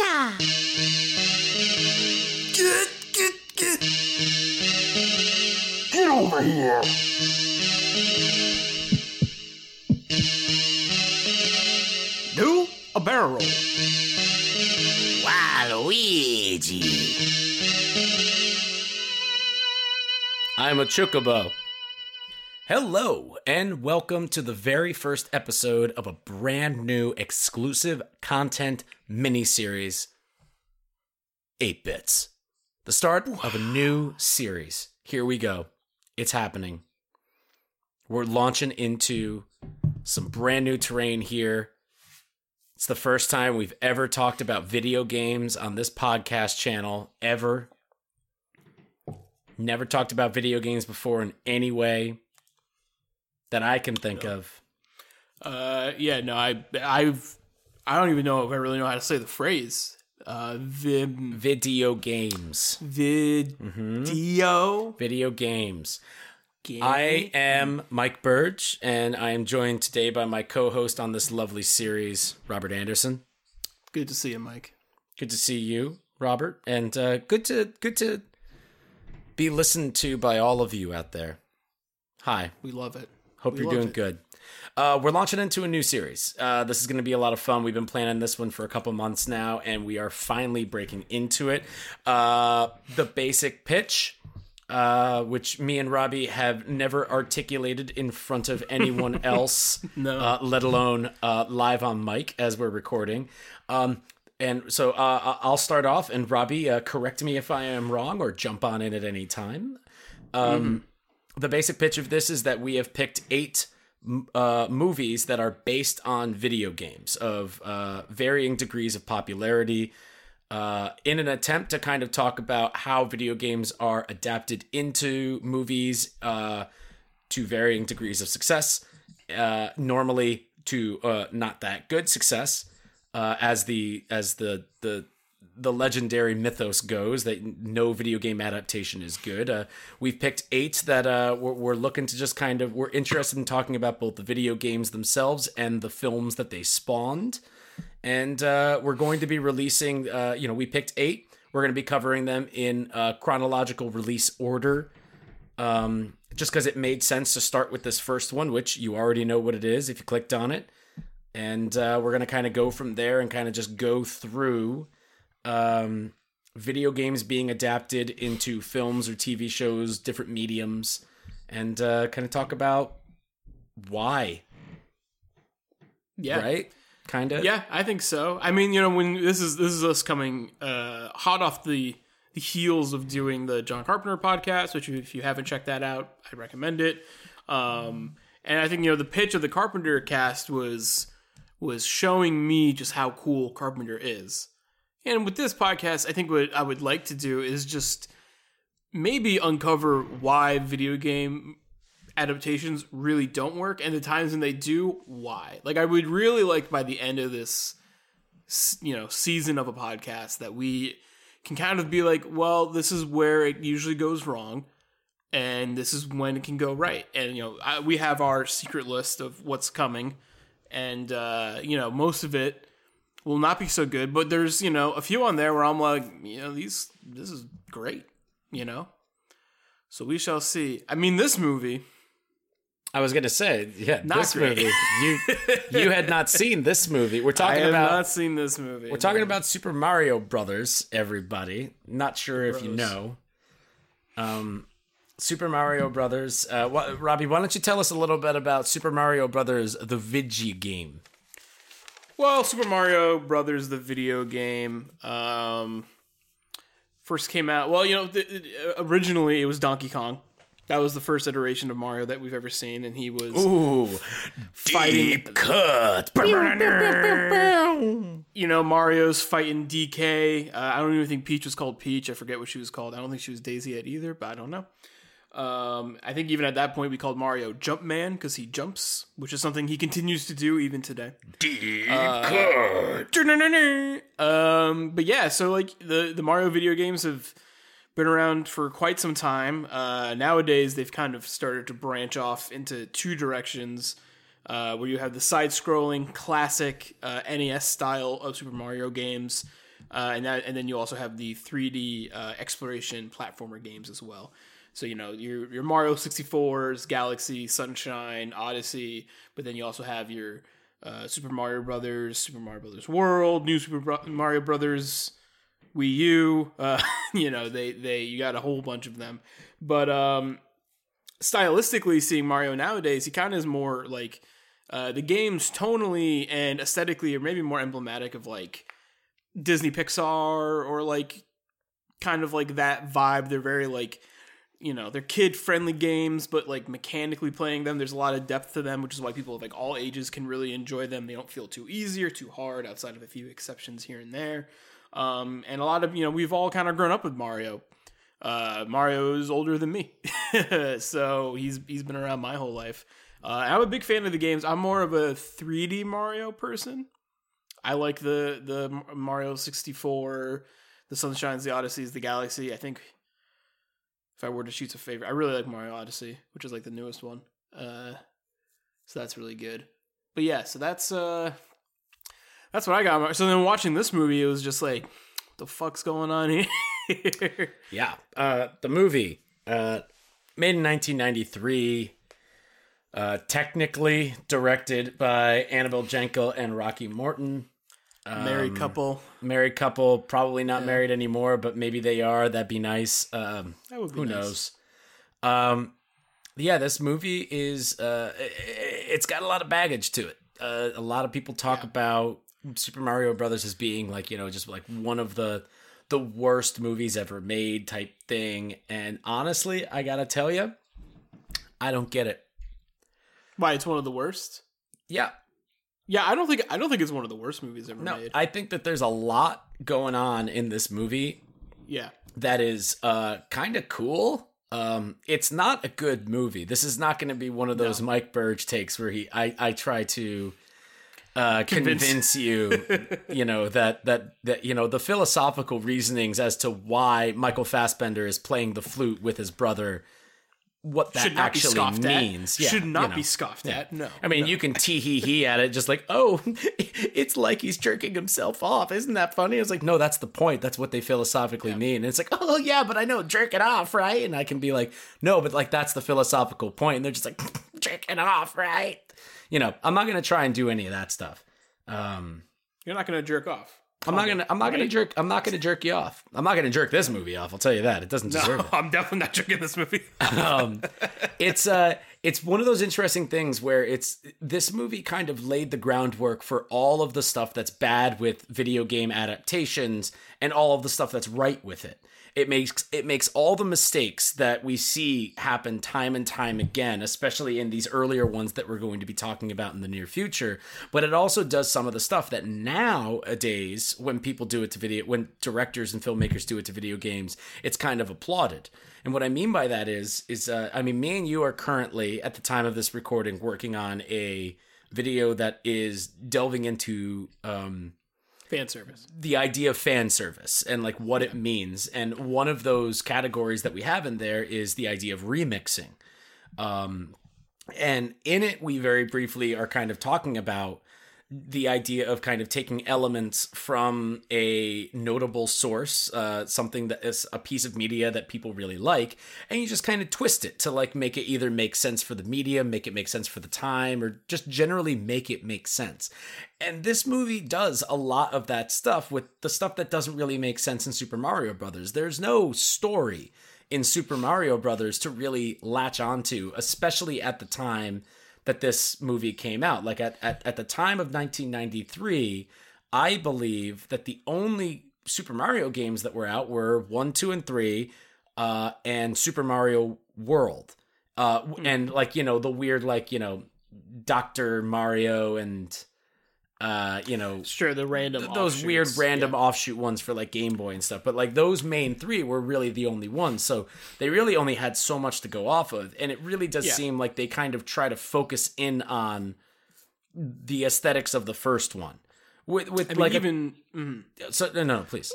Chica! Get, get, get. Get over here. Do a barrel roll. Waluigi! I'm a chocobo. Hello, and welcome to the very first episode of a brand new exclusive content miniseries 8 Bits. The start of a new series. Here we go. It's happening. We're launching into some brand new terrain here. It's the first time we've ever talked about video games on this podcast channel, ever. Never talked about video games before in any way that I can think of. Uh, yeah, no, I, I've, I don't even know if I really know how to say the phrase. Uh, vim, Video games. video. Video games. game. I am Mike Burge, and I am joined today by my co host on this lovely series, Robert Anderson. Good to see you, Mike. Good to see you, Robert, and uh, good to good to be listened to by all of you out there. Hi, We love it. Hope We you're doing it. good. Uh, we're launching into a new series. Uh, this is going to be a lot of fun. We've been planning this one for a couple months now, and we are finally breaking into it. Uh, the basic pitch, uh, which me and Robbie have never articulated in front of anyone else, No. uh, let alone uh, live on mic as we're recording. Um, and so uh, I'll start off, and Robbie, uh, correct me if I am wrong or jump on in at any time. Um, The basic pitch of this is that we have picked eight uh, movies that are based on video games of uh, varying degrees of popularity. Uh, in an attempt to kind of talk about how video games are adapted into movies uh, to varying degrees of success, uh, normally to uh, not that good success, as the as the the the legendary mythos goes that no video game adaptation is good. Uh, we've picked eight that uh, we're, we're looking to just kind of we're interested in talking about both the video games themselves and the films that they spawned, and uh, we're going to be releasing. Uh, you know, we picked eight. We're going to be covering them in chronological release order um, just because it made sense to start with this first one, which you already know what it is if you clicked on it. And uh, we're going to kind of go from there and kind of just go through um, video games being adapted into films or TV shows, different mediums, and uh, kind of talk about why, Yeah. right? Kind of. Yeah, I think so. I mean, you know, when this is this is us coming uh, hot off the the heels of doing the John Carpenter podcast, which if you haven't checked that out, I recommend it. Um, and I think you know the pitch of the Carpenter cast was was showing me just how cool Carpenter is. And with this podcast, I think what I would like to do is just maybe uncover why video game adaptations really don't work and the times when they do why. Like i would really like by the end of this you know season of a podcast that we can kind of be like well this is where it usually goes wrong and this is when it can go right. And you know I, we have our secret list of what's coming and uh you know most of it will not be so good but there's you know a few on there where i'm like you know these this is great you know so we shall see i mean this movie I was gonna say, yeah, Not this great. movie. You you had not seen this movie. We're I talking have about not seen this movie. We're talking about Super Mario Brothers, everybody. Not sure if you know. Um, Super Mario Brothers. Uh, wh- Robbie, why don't you tell us a little bit about Super Mario Brothers, the Vigi game? Well, Super Mario Brothers, the video game, um, first came out. Well, you know, th- th- originally it was Donkey Kong. That was the first iteration of Mario that we've ever seen, and he was Ooh, fighting. cut. You know, Mario's fighting DK. Uh, I don't even think Peach was called Peach. I forget what she was called. I don't think she was Daisy yet either, but I don't know. Um, I think even at that point we called Mario Jumpman because he jumps, which is something he continues to do even today. Deep cut, Um, but yeah, so like the the Mario video games have been around for quite some time. Uh, nowadays, they've kind of started to branch off into two directions, uh, where you have the side-scrolling classic uh, NES style of Super Mario games, uh, and that, and then you also have the 3D uh, exploration platformer games as well. So you know your your Mario 64s, Galaxy, Sunshine, Odyssey, but then you also have your uh, Super Mario Brothers, Super Mario Brothers World, New Super Bro- Mario Brothers Wii U. Uh, you know they they you got a whole bunch of them, but um, stylistically, seeing Mario nowadays, he kind of is more like uh, the games tonally and aesthetically are maybe more emblematic of like Disney Pixar or like kind of like that vibe. They're very like you know they're kid friendly games but like mechanically playing them there's a lot of depth to them which is why people of like all ages can really enjoy them. They don't feel too easy or too hard outside of a few exceptions here and there. Um, and a lot of you know we've all kind of grown up with mario. Uh, mario is older than me. So he's he's been around my whole life. Uh, i'm a big fan of the games. I'm more of a 3d mario person. I like the the mario 64 the sunshines the odysseys the galaxy. I think if I were to choose a favorite, I really like Mario Odyssey, which is like the newest one. Uh, so that's really good. But yeah, so that's uh, that's what I got. So then watching this movie, it was just like, what the fuck's going on here? yeah, uh, the movie, uh, made in 1993. Uh, technically directed by Annabelle Jankel and Rocky Morton. Married couple. Married couple, probably not married anymore, but maybe they are. That'd be nice. Um, That would be who nice. knows? Um, yeah, this movie is uh, i- i- it's got a lot of baggage to it. Uh, a lot of people talk about Super Mario Brothers as being like you know just like one of the the worst movies ever made type thing. And honestly, I gotta tell you, I don't get it. Why it's one of the worst? Yeah, Yeah, I don't think I don't think it's one of the worst movies ever no, made. I think that there's a lot going on in this movie yeah, that is uh kind of cool. Um it's not a good movie. This is not going to be one of those Mike Burge takes where he I I try to uh Convince. convince, you you know that that that you know the philosophical reasonings as to why Michael Fassbender is playing the flute with his brother what that should not be actually scoffed means. Yeah, should not you know. be scoffed at. No, I mean, you can tee hee hee at it, just like, oh, it's like he's jerking himself off. Isn't that funny? It's like, no, that's the point. That's what they philosophically mean. And it's like, oh, yeah, but I know jerk it off, right? And I can be like, no, but like, that's the philosophical point. And they're just like, jerk it off, right? You know, I'm not going to try and do any of that stuff. Um, you're not going to jerk off. I'm not gonna. I'm not gonna jerk. I'm not gonna jerk you off. I'm not gonna jerk this movie off. I'll tell you that. It doesn't deserve No, it. I'm definitely not jerking this movie. um, it's uh it's one of those interesting things where it's this movie kind of laid the groundwork for all of the stuff that's bad with video game adaptations and all of the stuff that's right with it. It makes it makes all the mistakes that we see happen time and time again, especially in these earlier ones that we're going to be talking about in the near future. But it also does some of the stuff that nowadays, when people do it to video, when directors and filmmakers do it to video games, it's kind of applauded. And what I mean by that is, is uh, I mean, me and you are currently at the time of this recording working on a video that is delving into um, Fan service. the idea of fan service and like what it means. And one of those categories that we have in there is the idea of remixing. Um, and in it, we very briefly are kind of talking about the idea of kind of taking elements from a notable source, uh, something that is a piece of media that people really like, and you just kind of twist it to like make it either make sense for the media, make it make sense for the time, or just generally make it make sense. And this movie does a lot of that stuff with the stuff that doesn't really make sense in Super Mario Brothers. There's no story in Super Mario Brothers to really latch onto, especially at the time that this movie came out. Like at, at, at the time of 1993, I believe that the only Super Mario games that were out were 1, 2, and 3, uh, and Super Mario World. Uh, And like, you know, the weird, like, you know, Dr. Mario and, uh, you know, Sure, the random those weird offshoots. random offshoot ones for like Game Boy and stuff. But like those main three were really the only ones. So they really only had so much to go off of. And it really does Yeah. seem like they kind of try to focus in on the aesthetics of the first one. With with I mean, like a- even mhm. so no no please.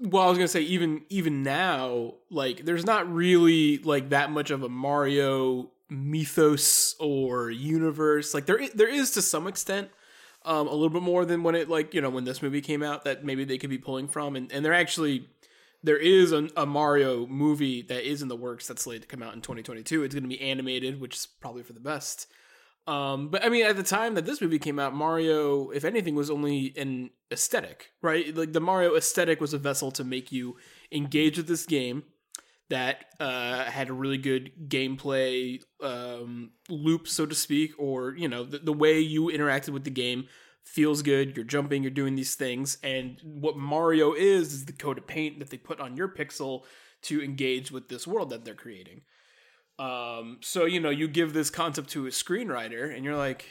well, I was gonna say even even now, like there's not really like that much of a Mario mythos or universe. Like there there is to some extent, um, a little bit more than when it like you know when this movie came out that maybe they could be pulling from, and and they're actually there is a, a Mario movie that is in the works that's slated to come out in 2022. It's going to be animated, which is probably for the best. Um, but I mean, at the time that this movie came out, Mario, if anything, was only an aesthetic, right? Like the Mario aesthetic was a vessel to make you engage with this game that uh, had a really good gameplay um, loop, so to speak, or you know the, the way you interacted with the game feels good. You're jumping, you're doing these things, and what Mario is is the coat of paint that they put on your pixel to engage with this world that they're creating. Um, so you know, you give this concept to a screenwriter, and you're like,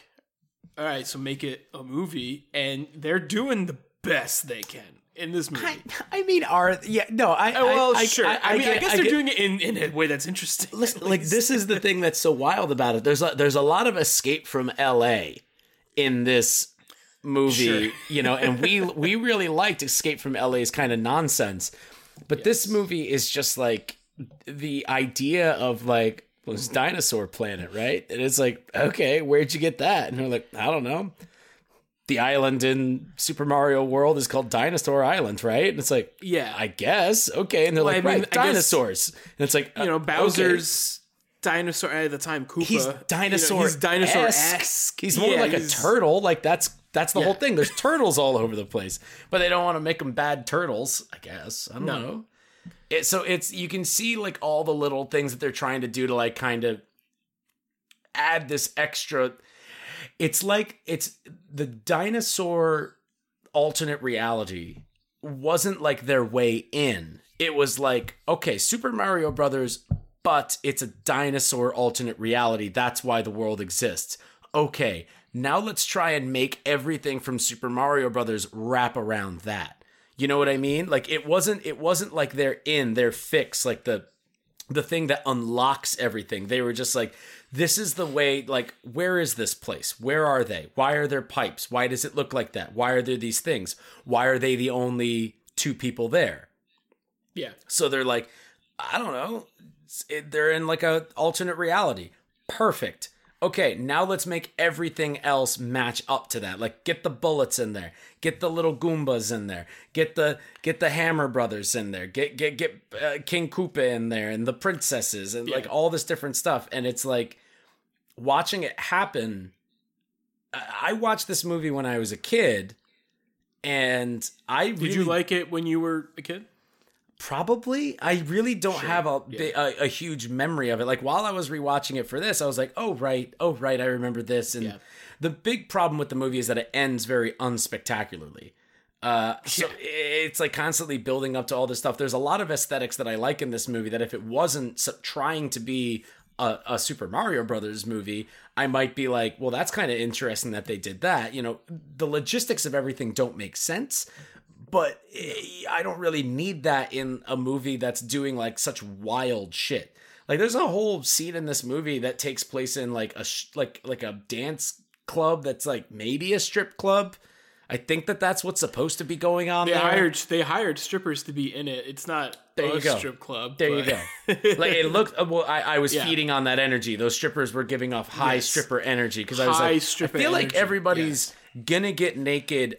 all right, so make it a movie, and they're doing the best they can in this movie. I, I mean, are yeah, no, I Oh, well, I, I, sure. I, I, mean, I, guess I they're get- doing it in, in a way that's interesting. Listen, like this is the thing that's so wild about it. There's a, there's a lot of escape from L.A. in this movie, Sure. you know, and we we really liked Escape from L.A.'s kind of nonsense, but this movie is just like the idea of like was dinosaur planet, right? And it's like, okay, where'd you get that? And they're like, I don't know. The island in Super Mario World is called Dinosaur Island, right? And it's like, Yeah. I guess. Okay. And they're Well, like, I mean, right, I guess- dinosaurs. and it's like, you know, uh, Bowser's dinosaur at the time. Koopa. he's you know, dinosaur. he's dinosaur esque. He's more Yeah, like a turtle. Like that's that's the Yeah. whole thing. There's turtles all over the place, but they don't want to make them bad turtles. I guess I don't No. know. It, so it's you can see like all the little things that they're trying to do to like kind of add this extra. It's like it's the dinosaur alternate reality wasn't like their way in. It was like, okay, Super Mario Brothers, but it's a dinosaur alternate reality. That's why the world exists. Okay, now let's try and make everything from Super Mario Brothers wrap around that. You know what I mean? Like it wasn't it wasn't like they're in, they're fixed, like the the thing that unlocks everything. They were just like, this is the way, like, where is this place? Where are they? Why are there pipes? Why does it look like that? Why are there these things? Why are they the only two people there? Yeah. So they're like, I don't know. It- they're in like a alternate reality. Perfect. Okay, now let's make everything else match up to that. Like get the bullets in there, get the little Goombas in there, get the get the Hammer Brothers in there, get get get uh, King Koopa in there, and the princesses, and like all this different stuff. And it's like watching it happen. I I watched this movie when I was a kid, and I Did really you like it when you were a kid? Probably. I really don't have a, bi- a a huge memory of it. Like while I was rewatching it for this, I was like, "Oh right, oh right, I remember this." And Yeah. the big problem with the movie is that it ends very unspectacularly. Uh, so it's like constantly building up to all this stuff. There's a lot of aesthetics that I like in this movie that if it wasn't trying to be a, a Super Mario Brothers movie, I might be like, well, that's kind of interesting that they did that. You know, the logistics of everything don't make sense, but eh, I don't really need that in a movie that's doing like such wild shit. Like there's a whole scene in this movie that takes place in like a sh- like like a dance club that's like maybe a strip club. I think that that's what's supposed to be going on They there. hired they hired strippers to be in it. It's not There a you go. strip club. There you go. Like it looked. Well, I, I was Yeah. feeding on that energy. Those strippers were giving off high Yes. stripper energy because I was like, I feel like energy, everybody's gonna get naked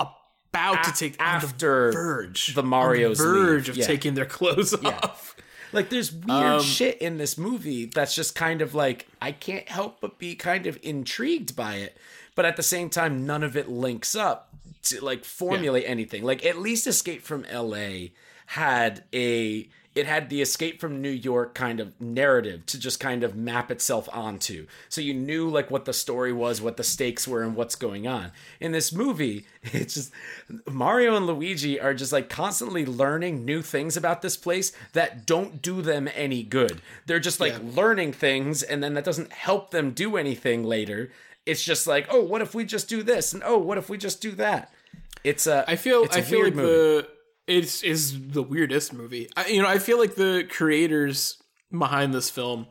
about to take on the after verge, the Mario's the verge leave. of Yeah. taking their clothes off. Like there's weird Um, shit in this movie that's just kind of like I can't help but be kind of intrigued by it. But at the same time none of it links up to like formulate anything. Like at least Escape from LA had a it had the escape from New York kind of narrative to just kind of map itself onto. So you knew like what the story was, what the stakes were, and what's going on. In this movie, it's just Mario and Luigi are just like constantly learning new things about this place that don't do them any good. They're just like Yeah. learning things, and then that doesn't help them do anything later. It's just like, oh, what if we just do this? And oh, what if we just do that? It's a I feel it's a I feel like movie. the it's is the weirdest movie. I, you know, I feel like the creators behind this film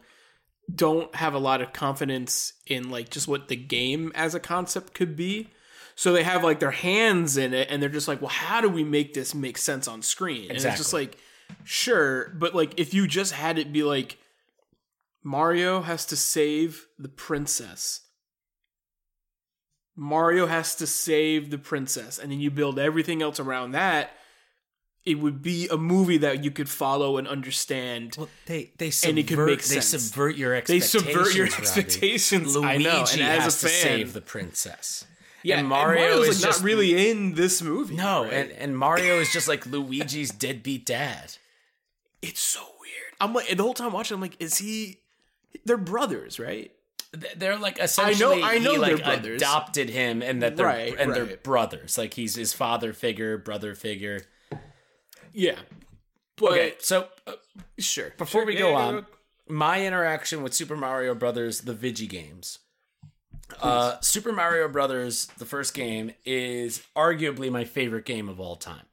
don't have a lot of confidence in like just what the game as a concept could be. So they have like their hands in it and they're just like, "Well, how do we make this make sense on screen?" And it's just like, "Sure, but like if you just had it be like Mario has to save the princess." Mario has to save the princess, and then you build everything else around that. It would be a movie that you could follow and understand. Well, they they And it could make they sense. subvert your they expectations. subvert your Robbie. expectations. Luigi I know, and as has a to fan, save the princess. yeah, and and Mario Mario's is like just not really in this movie. no, right? and and Mario is just like Luigi's deadbeat dad. it's so weird. I'm like the whole time watching. I'm like, is he? They're brothers, right? They're like essentially I know he they're like brothers. adopted him and that they're Right, and they're brothers. Like he's his father figure, brother figure. Yeah, but Okay, so uh, sure. before Sure, we yeah, go yeah, on, my interaction with Super Mario Brothers, the Vigi games. Uh, Super Mario Brothers, the first game, is arguably my favorite game of all time.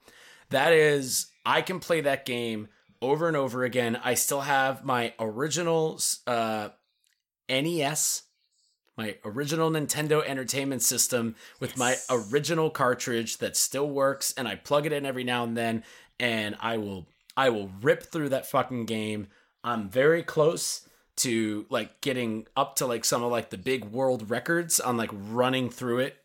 That is, I can play that game over and over again. I still have my original uh, NES, my original Nintendo Entertainment System with my original cartridge that still works, and I plug it in every now and then, and I will I will rip through that fucking game. I'm very close to like getting up to like some of like the big world records on like running through it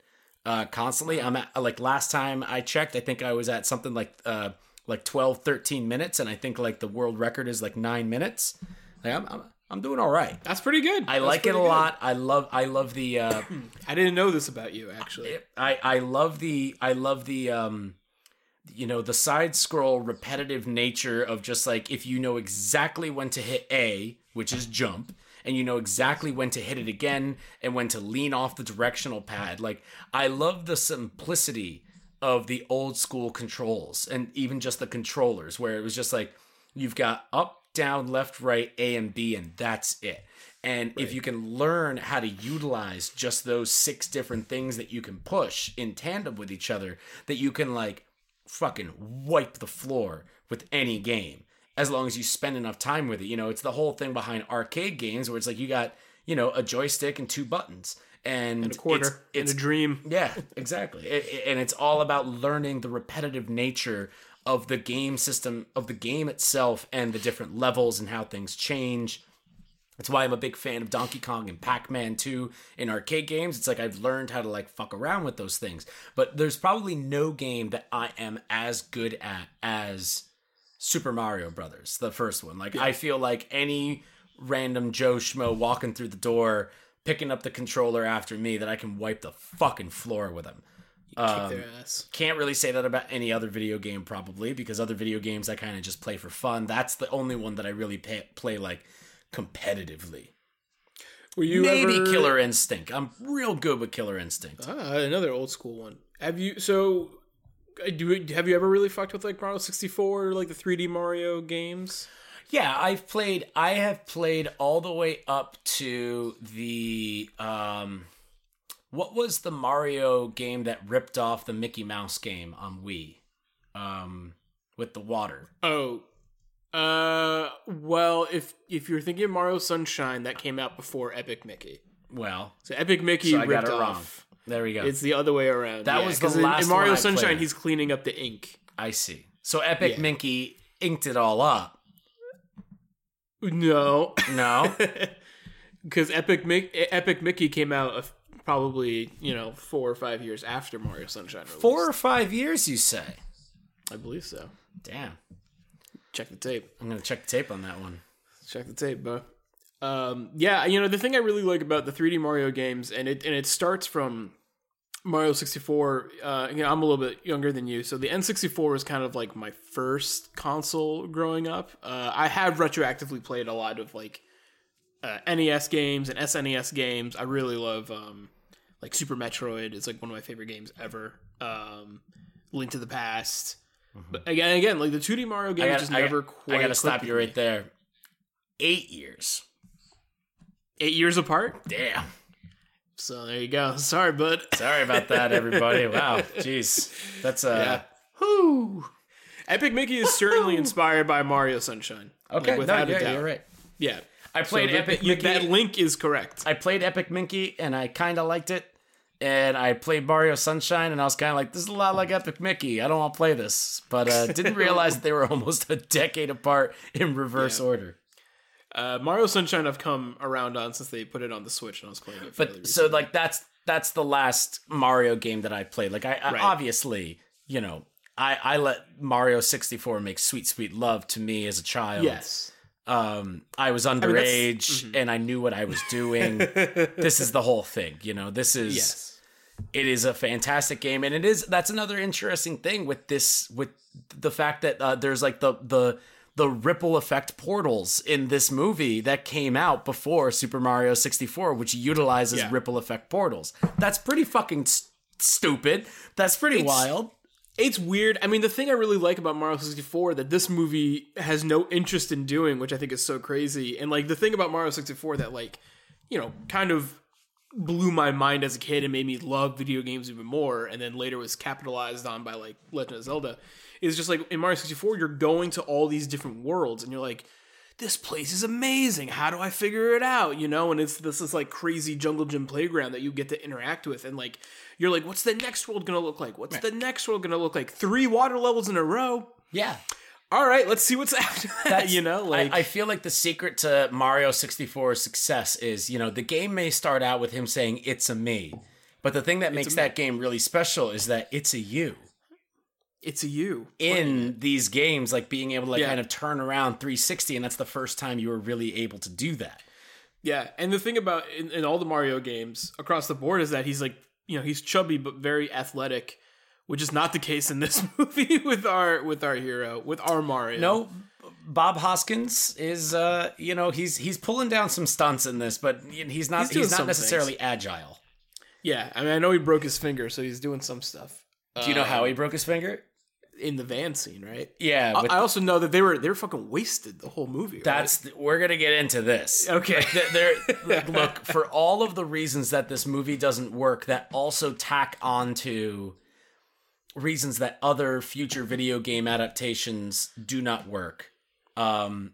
uh constantly. I'm at like last time I checked, I think I was at something like uh like 12 13 minutes and I think like the world record is like 9 minutes. Like, I'm, I'm I'm doing all right. That's pretty good. I That's like it a good. lot. I love I love the uh I didn't know this about you, actually. I I love the I love the um you know the side scroll repetitive nature of just like if you know exactly when to hit A, which is jump, and you know exactly when to hit it again and when to lean off the directional pad. Like I love the simplicity of the old school controls and even just the controllers where it was just like you've got up, down, left, right, A and B and that's it. And if you can learn how to utilize just those six different things that you can push in tandem with each other, that you can like fucking wipe the floor with any game as long as you spend enough time with it. You know, it's the whole thing behind arcade games where it's like you got, you know, a joystick and two buttons and, A quarter it's, it's and a dream. yeah, exactly. It- it- and it's all about learning the repetitive nature of the game system, of the game itself, and the different levels and how things change. That's why I'm a big fan of Donkey Kong and Pac-Man 2 in arcade games. It's like I've learned how to like fuck around with those things. But there's probably no game that I am as good at as Super Mario Brothers, the first one. Like I feel like any random Joe Schmo walking through the door, picking up the controller after me, that I can wipe the fucking floor with him. Um, ass. Can't really say that about any other video game, probably, because other video games I kind of just play for fun. That's the only one that I really pay, play like competitively. Were you Maybe ever... Killer Instinct. I'm real good with Killer Instinct. Ah, another old school one. Have you so? uh, Do have you ever really fucked with like Mario sixty four, or like the three D Mario games? Yeah, I've played. I have played all the way up to the um, what was the Mario game that ripped off the Mickey Mouse game on Wii, um, with the water. Oh, uh, well, if if you're thinking of Mario Sunshine, that came out before Epic Mickey. Well, So Epic Mickey so I ripped got it off. wrong. There we go. It's the other way around. That Yeah, was the 'cause in- last in Mario Sunshine. He's cleaning up the ink. I see. So Epic Yeah. Mickey inked it all up. No, No, because Epic Mick Epic Mickey came out of probably you know four or five years after Mario Sunshine. Released. four or five years, you say? I believe so. Damn, Check the tape. I'm gonna check the tape on that one. Check the tape, bro. Um, yeah, you know the thing I really like about the 3D Mario games, and it and it starts from Mario 64. Uh, you know, I'm a little bit younger than you, so the N64 was kind of like my first console growing up. Uh, I have retroactively played a lot of like uh, NES games and SNES games. I really love um, like Super Metroid. It's like one of my favorite games ever. Um, Link to the Past. But again, again, like the 2D Mario games Mm-hmm. Gotta, just I never gotta- quite. I gotta stop you right there. Eight years. Eight years apart. Damn. So there you go. Sorry, bud. Sorry about that, everybody. Wow, jeez, that's uh, Whoo. Epic Mickey is certainly inspired by Mario Sunshine. okay. Like, without no, a doubt. you're right. Yeah. I played So Epic Mickey. That link is correct. I played Epic Mickey, and I kind of liked it. And I played Mario Sunshine, and I was kind of like, "This is a lot like Epic Mickey. I don't want to play this." But uh, didn't realize that they were almost a decade apart in reverse order. Uh, Mario Sunshine I've come around on since they put it on the Switch and I was playing it. fairly But so like that's that's the last Mario game that I played. Like I, I Right. obviously, you know, I I let Mario 64 make sweet sweet love to me as a child. Yes. Um I was underage and I knew what I was doing. this is the whole thing, you know. This is Yes. It is a fantastic game and it is that's another interesting thing with this with the fact that uh, there's like the the the ripple effect portals in this movie that came out before Super Mario 64 which utilizes Yeah. ripple effect portals. That's pretty fucking s- stupid. That's pretty It's- wild. It's weird. I mean, the thing I really like about Mario 64 that this movie has no interest in doing, which I think is so crazy. And like the thing about Mario 64 that like, you know, kind of blew my mind as a kid and made me love video games even more and then later was capitalized on by like Legend of Zelda is just like in Mario 64 you're going to all these different worlds and you're like this place is amazing. How do I figure it out? You know, and it's this is like crazy jungle gym playground that you get to interact with, and like you're like, what's the next world gonna look like? What's the next world gonna look like? Three water levels in a row. Yeah. All right, let's see what's after that. you know, like I, I feel like the secret to Mario 64's success is, you know, the game may start out with him saying it's a me, but the thing that makes that game really special is that it's a you. it's a you. in these games, like being able to like Yeah. kind of turn around 360, and that's the first time you were really able to do that. Yeah, and the thing about in, in all the Mario games across the board is that he's like, you know, he's chubby but very athletic, which is not the case in this movie with our with our hero with our Mario. No, Bob Hoskins is, uh, you know, he's he's pulling down some stunts in this, but he's not He's he's, not necessarily agile. Yeah, I mean, I know he broke his finger, so he's doing some stuff Do you know how he broke his finger? in the van scene, right? Yeah, I- with, I also know that they were they were fucking wasted the whole movie. right? that's we're gonna get into this. okay. Th- there look for all of the reasons that this movie doesn't work that also tack onto reasons that other future video game adaptations do not work um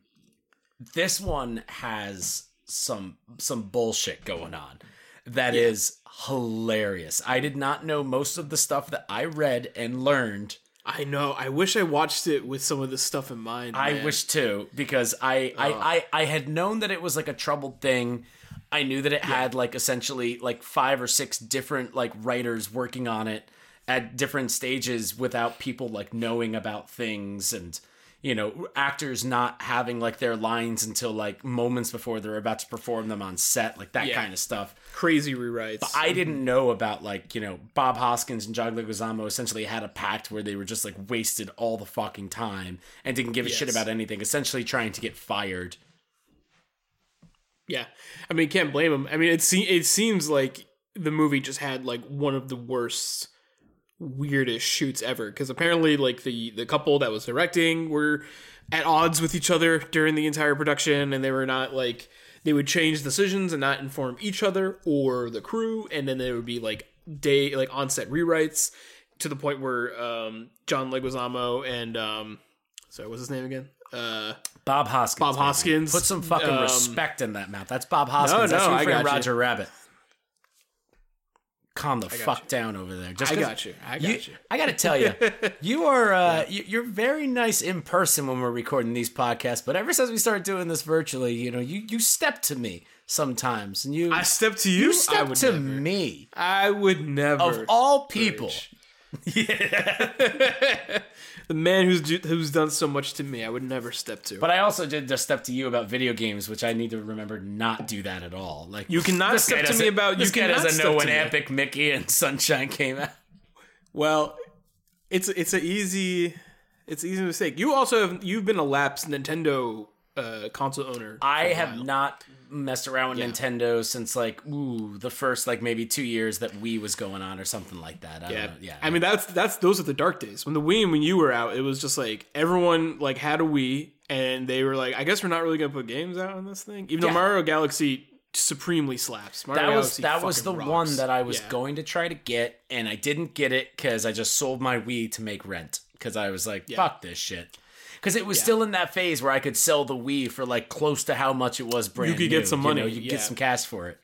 this one has some some bullshit going on that is hilarious i did not know most of the stuff that i read and learned I know. I wish I watched it with some of this stuff in mind. I man. wish too because I, I I I had known that it was like a troubled thing. I knew that it had like essentially like five or six different like writers working on it at different stages without people like knowing about things and you know actors not having like their lines until like moments before they're about to perform them on set like that Yeah. kind of stuff. crazy rewrites. But I didn't know about like you know Bob Hoskins and John Leguizamo essentially had a pact where they were just like wasted all the fucking time and didn't give a shit about anything, essentially trying to get fired. yeah, I mean, can't blame him. I mean, it se- it seems like the movie just had like one of the worst, weirdest shoots ever. Because apparently, like the the couple that was directing were at odds with each other during the entire production, and they were not like they would change decisions and not inform each other or the crew, and then there would be like day like onset rewrites to the point where um, John Leguizamo and um, sorry, what's his name again? Uh, Bob Hoskins. Bob. Hoskins, Put some fucking um, respect in that mouth. That's Bob Hoskins. no, That's who I got you. Roger Rabbit. Calm the fuck down over there. Just I got you. I got you. I gotta tell you, you are uh, you- you're very nice in person when we're recording these podcasts. But ever since we started doing this virtually, you know, you you step to me sometimes, and you I step to you. you I step to never. me I would never. of all people. the man who's who's done so much to me, I would never step to. But I also did just step to you about video games, which I need to remember not do that at all. Like You cannot step to me about- you cannot doesn't know when. Epic Mickey and Sunshine came out. well, it's it's a easy it's an easy mistake. You also have you've been a lapsed Nintendo uh, console owner. I have not messed around with Nintendo since like ooh the first like maybe two years that Wii was going on or something like that. I Yeah, don't know. yeah. I mean that's that's those are the dark days when the Wii and when you were out, it was just like everyone like had a Wii and they were like, I guess we're not really gonna put games out on this thing, even Yeah. though Mario Galaxy supremely slaps. Mario that was Galaxy that was the fucking one that I was Yeah. going to try to get, and I didn't get it because I just sold my Wii to make rent because I was like, fuck this shit. Because it was still in that phase where I could sell the Wii for like close to how much it was brand You could get new, some you know, money, you could yeah. get some cash for it.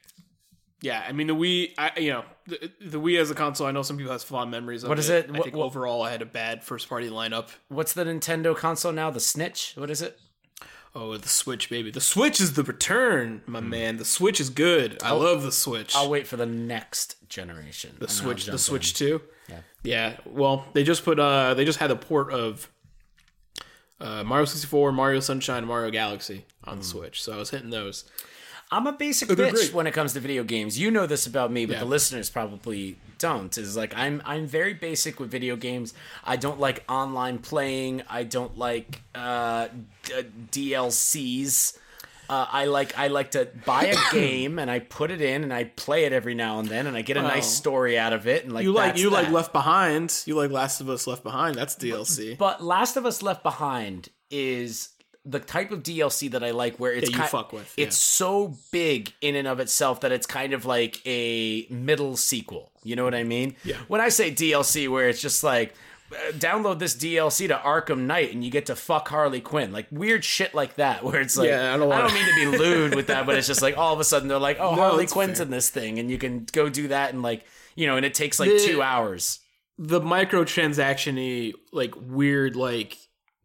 Yeah, I mean the Wii. I you know the, the Wii as a console. I know some people have fond memories of What it. is it? I What- think what- overall, I had a bad first party lineup. What's the Nintendo console now? The Snitch? What is it? Oh, the Switch, baby. The Switch is the return, my man. The Switch is good. I love the Switch. I'll wait for the next generation. the Switch, the Switch 2. Yeah. Yeah. Well, they just put uh they just had a port of uh Mario 64, Mario Sunshine, Mario Galaxy on the Switch. So I was hitting those. I'm a basic they're bitch great. when it comes to video games. You know this about me, but Yeah. the listeners probably don't. Is like I'm I'm very basic with video games. I don't like online playing. I don't like uh, d- DLCs. Uh, I like I like to buy a game and I put it in and I play it every now and then and I get a nice Oh. story out of it and like You like you like. Left Behind. You like Last of Us Left Behind. That's DLC. But Last of Us Left Behind is the type of DLC that I like where it's That you ki- fuck with, It's so big in and of itself that it's kind of like a middle sequel. You know what I mean? Yeah. When I say DLC, where it's just like download this DLC to Arkham Knight and you get to fuck Harley Quinn, like weird shit like that, where it's like Yeah, I don't wanna- mean to be lewd with that, but it's just like all of a sudden they're like, oh, Harley Quinn's fair. in this thing, and you can go do that and like you know, and it takes like The- two hours. the microtransaction-y, like weird like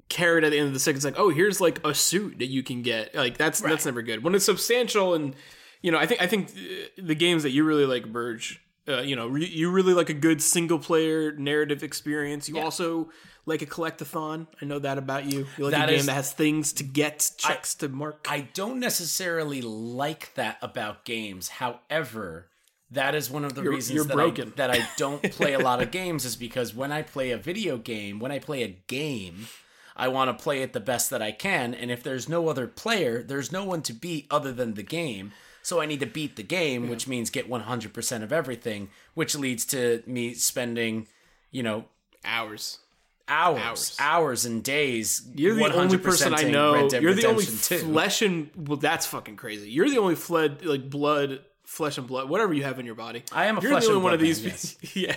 carrot at the end of the stick. It's like, oh, here's like a suit that you can get. Like that's that's never good. When it's substantial and you know, I think I think the games that you really like, Burge. Uh, you know, re- you really like a good single player narrative experience. You also like a collectathon. I know that about you. You like That a game is- that has things to get, checks to mark. I don't necessarily like that about games. However, that is one of the You're- reasons you're that, broken. I, that I don't play a lot of games is because when I play a video game, when I play a game, I want to play it the best that I can. And if there's no other player, there's no one to beat other than the game. So I need to beat the game, which means get 100% of everything, which leads to me spending, you know, Hours. hours, Hours. hours, and days. You're the only person I know. You're the only flesh and well, that's fucking crazy. You're the only fled like blood, flesh and blood, whatever you have in your body. I am a You're flesh the only and one of these. man, yeah,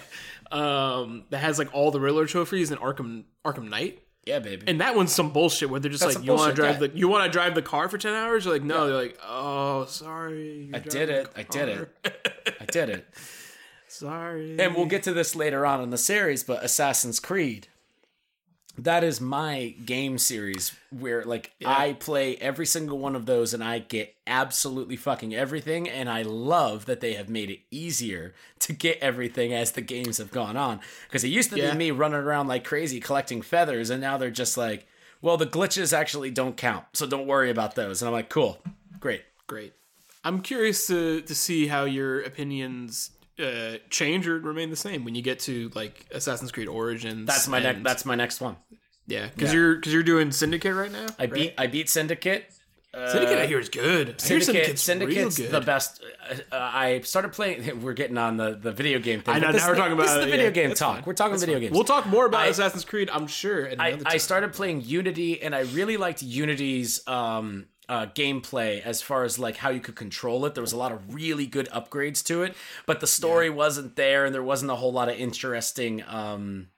um, that has like all the Riddler trophies and Arkham Arkham Knight. Yeah, baby. And that one's some bullshit where they're just That's like, you want to drive yeah. the you want to drive the car for ten hours? You're like, no. They're like, oh, sorry. I did it. I did it. I did it. Sorry. And we'll get to this later on in the series, but Assassin's Creed. That is my game series where like I play every single one of those and I get absolutely fucking everything and I love that they have made it easier to get everything as the games have gone on because it used to Yeah. be me running around like crazy collecting feathers and now they're just like well the glitches actually don't count so don't worry about those and I'm like cool great great. I'm curious to to see how your opinions uh, change or remain the same when you get to like Assassin's Creed Origins. that's my next that's my next one Yeah, because you're because you're doing Syndicate right now. I beat I beat Syndicate Syndicate. I hear is good. Syndicate, Syndicate's, Syndicate's real the best. Uh, uh, I started playing. We're getting on the, the video game thing. I know, now we're talking about this is the it, video yeah, game talk. fine. We're talking video games. We'll talk more about I- Assassin's Creed, I'm sure. I, I started playing Unity, and I really liked Unity's um, uh, gameplay as far as like how you could control it. There was a lot of really good upgrades to it, but the story wasn't there, and there wasn't a whole lot of interesting. Um,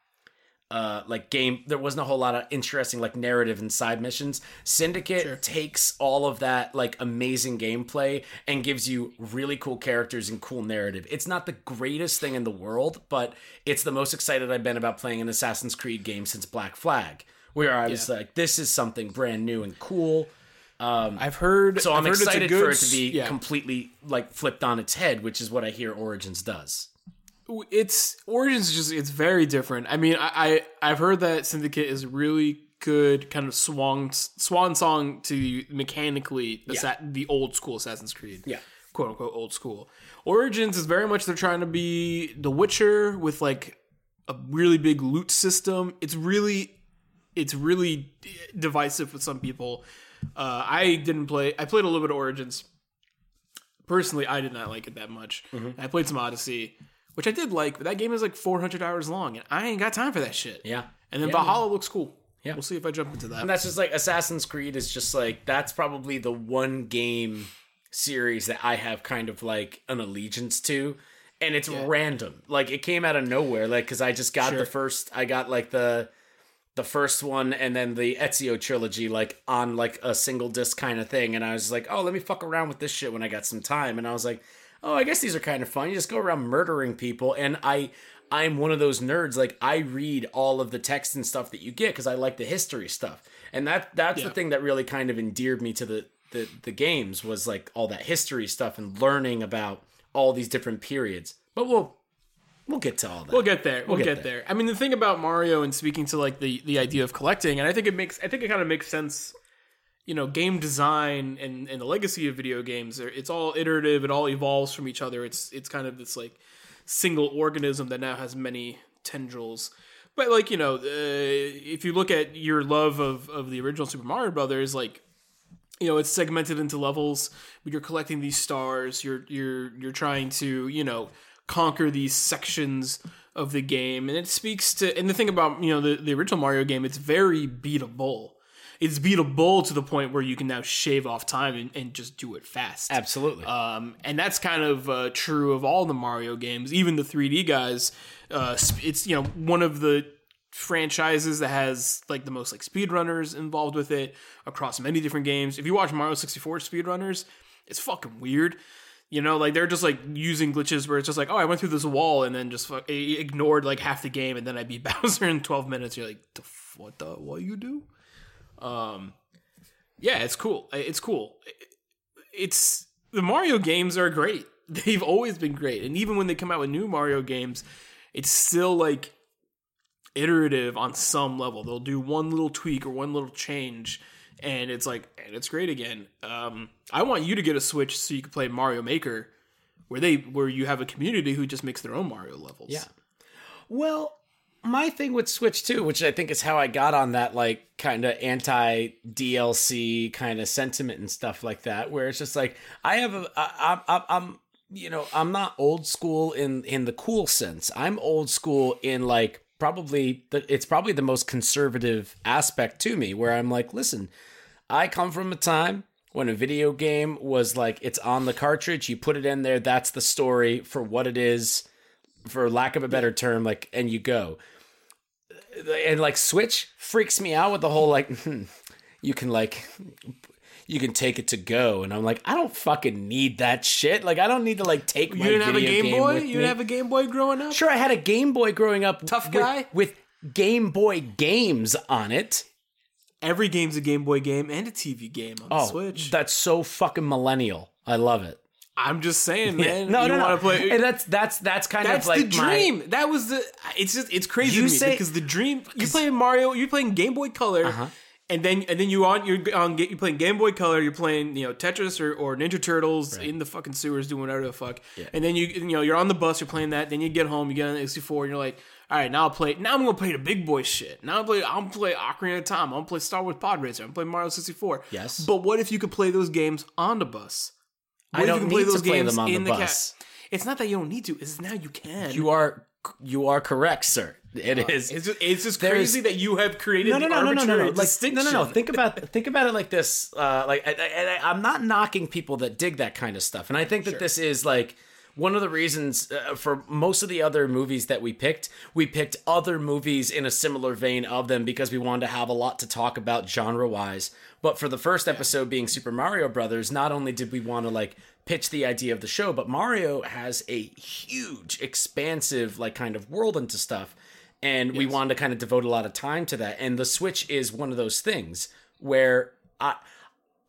uh, like game, there wasn't a whole lot of interesting like narrative and side missions. Syndicate takes all of that like amazing gameplay and gives you really cool characters and cool narrative. It's not the greatest thing in the world, but it's the most excited I've been about playing an Assassin's Creed game since Black Flag, where I was like, this is something brand new and cool. um, I've heard. So I'm heard excited good for it to be yeah. completely like flipped on its head, which is what I hear Origins does. It's Origins is just it's very different. I mean, I, I I've heard that Syndicate is really good, kind of swan swan song to mechanically the, sa- the old school Assassin's Creed. Yeah. quote unquote old school. Origins is very much they're trying to be The Witcher with like a really big loot system. It's really it's really divisive with some people. Uh, I didn't play. I played a little bit of Origins. Personally, I did not like it that much. I played some Odyssey, which I did like, but that game is like 400 hours long, and I ain't got time for that shit. Yeah. And then Yeah, Valhalla looks cool. Yeah. we'll see if I jump into that. And that's just like Assassin's Creed is just like that's probably the one game series that I have kind of like an allegiance to. And it's random. Like it came out of nowhere. Like because I just got Sure. the first I got like the the first one and then the Ezio trilogy like on like a single disc kind of thing. And I was like, oh let me fuck around with this shit when I got some time. And I was like, oh, I guess these are kind of fun. You just go around murdering people, and I. I'm one of those nerds. Like I read all of the text and stuff that you get because I like the history stuff, and that that's the thing that really kind of endeared me to the, the the games was like all that history stuff and learning about all these different periods. But we'll we'll get to all that. We'll get there. We'll, get get, there. I mean, the thing about Mario and speaking to like the the idea of collecting, and I think it makes I think it kind of makes sense. You know, game design and, and the legacy of video games it's all iterative. It all evolves from each other. It's it's kind of this like single organism that now has many tendrils. But like you know, uh, if you look at your love of of the original Super Mario Brothers, like you know it's segmented into levels but you're collecting these stars you're you're you're trying to you know conquer these sections of the game and it speaks to and the thing about you know the, the original mario game it's very beatable it's beatable to the point where you can now shave off time and, and just do it fast Absolutely. um, and that's kind of uh, true of all the Mario games, even the 3D guys. Uh, it's you know one of the franchises that has like the most like speedrunners involved with it across many different games. If you watch Mario 64 speedrunners, it's fucking weird. You know, like they're just like using glitches where it's just like, oh, I went through this wall and then just fuck, ignored like half the game and then I beat Bowser in 12 minutes. You're like, the f- what the what you do? Um, yeah, it's cool. It's cool it's the Mario games are great. They've always been great, and even when they come out with new Mario games, it's still like iterative on some level. They'll do one little tweak or one little change, and it's like, and it's great again. Um, I want you to get a Switch so you can play Mario Maker, where they where you have a community who just makes their own Mario levels. Yeah. Well, my thing with Switch too, which I think is how I got on that like kind of anti DLC kind of sentiment and stuff like that, where it's just like I have a I, I, I'm you know I'm not old school in in the cool sense. I'm old school in like probably the, it's probably the most conservative aspect to me, where I'm like, listen, I come from a time when a video game was like it's on the cartridge, you put it in there, that's the story for what it is for lack of a better term, like, and you go. And like Switch freaks me out with the whole like, hmm, you can like, you can take it to go, and I'm like, I don't fucking need that shit. Like, I don't need to like take my You didn't have a Game game Boy. You didn't have a Game Boy growing up. Sure, I had a Game Boy growing up. Tough with- guy? with Game Boy games on it. Every game's a Game Boy game and a TV game on the Oh, Switch. that's so fucking millennial. I love it. I'm just saying, man. no, you no, no. play? And that's that's that's kind That's of like the my- dream. That was the. It's just it's crazy You to me say- because the dream. You playing Mario. You're playing Game Boy Color, Uh-huh. and then and then you on you're on you're playing Game Boy Color. You're playing you know Tetris or, or Ninja Turtles in the fucking sewers doing whatever the fuck. And then you you know you're on the bus. You're playing that. Then you get home. You get on the 64, and you're like. All right, now I'll play. Now I'm gonna play the big boy shit. Now I'm play. I'm play Ocarina of Time. I'm gonna play Star Wars Pod Racer. I'm playing Mario 64. Yes. But what if you could play those games on the bus? What I don't need to play them on the ca- bus. it's not that you don't need to. It's now you can. You are you are correct, sir. It is. It's just, it's just crazy that you have created no, no, the no, no, no, no, no. Like, no, no, no. Think about think about it like this. Uh, like, I, I, I, I'm not knocking people that dig that kind of stuff, and I think that this is like one of the reasons uh, for most of the other movies that we picked. We picked other movies in a similar vein of them because we wanted to have a lot to talk about genre wise. But for the first episode being Super Mario Brothers, not only did we want to like pitch the idea of the show, but Mario has a huge, expansive like kind of world into stuff and we wanted to kind of devote a lot of time to that and the switch is one of those things where i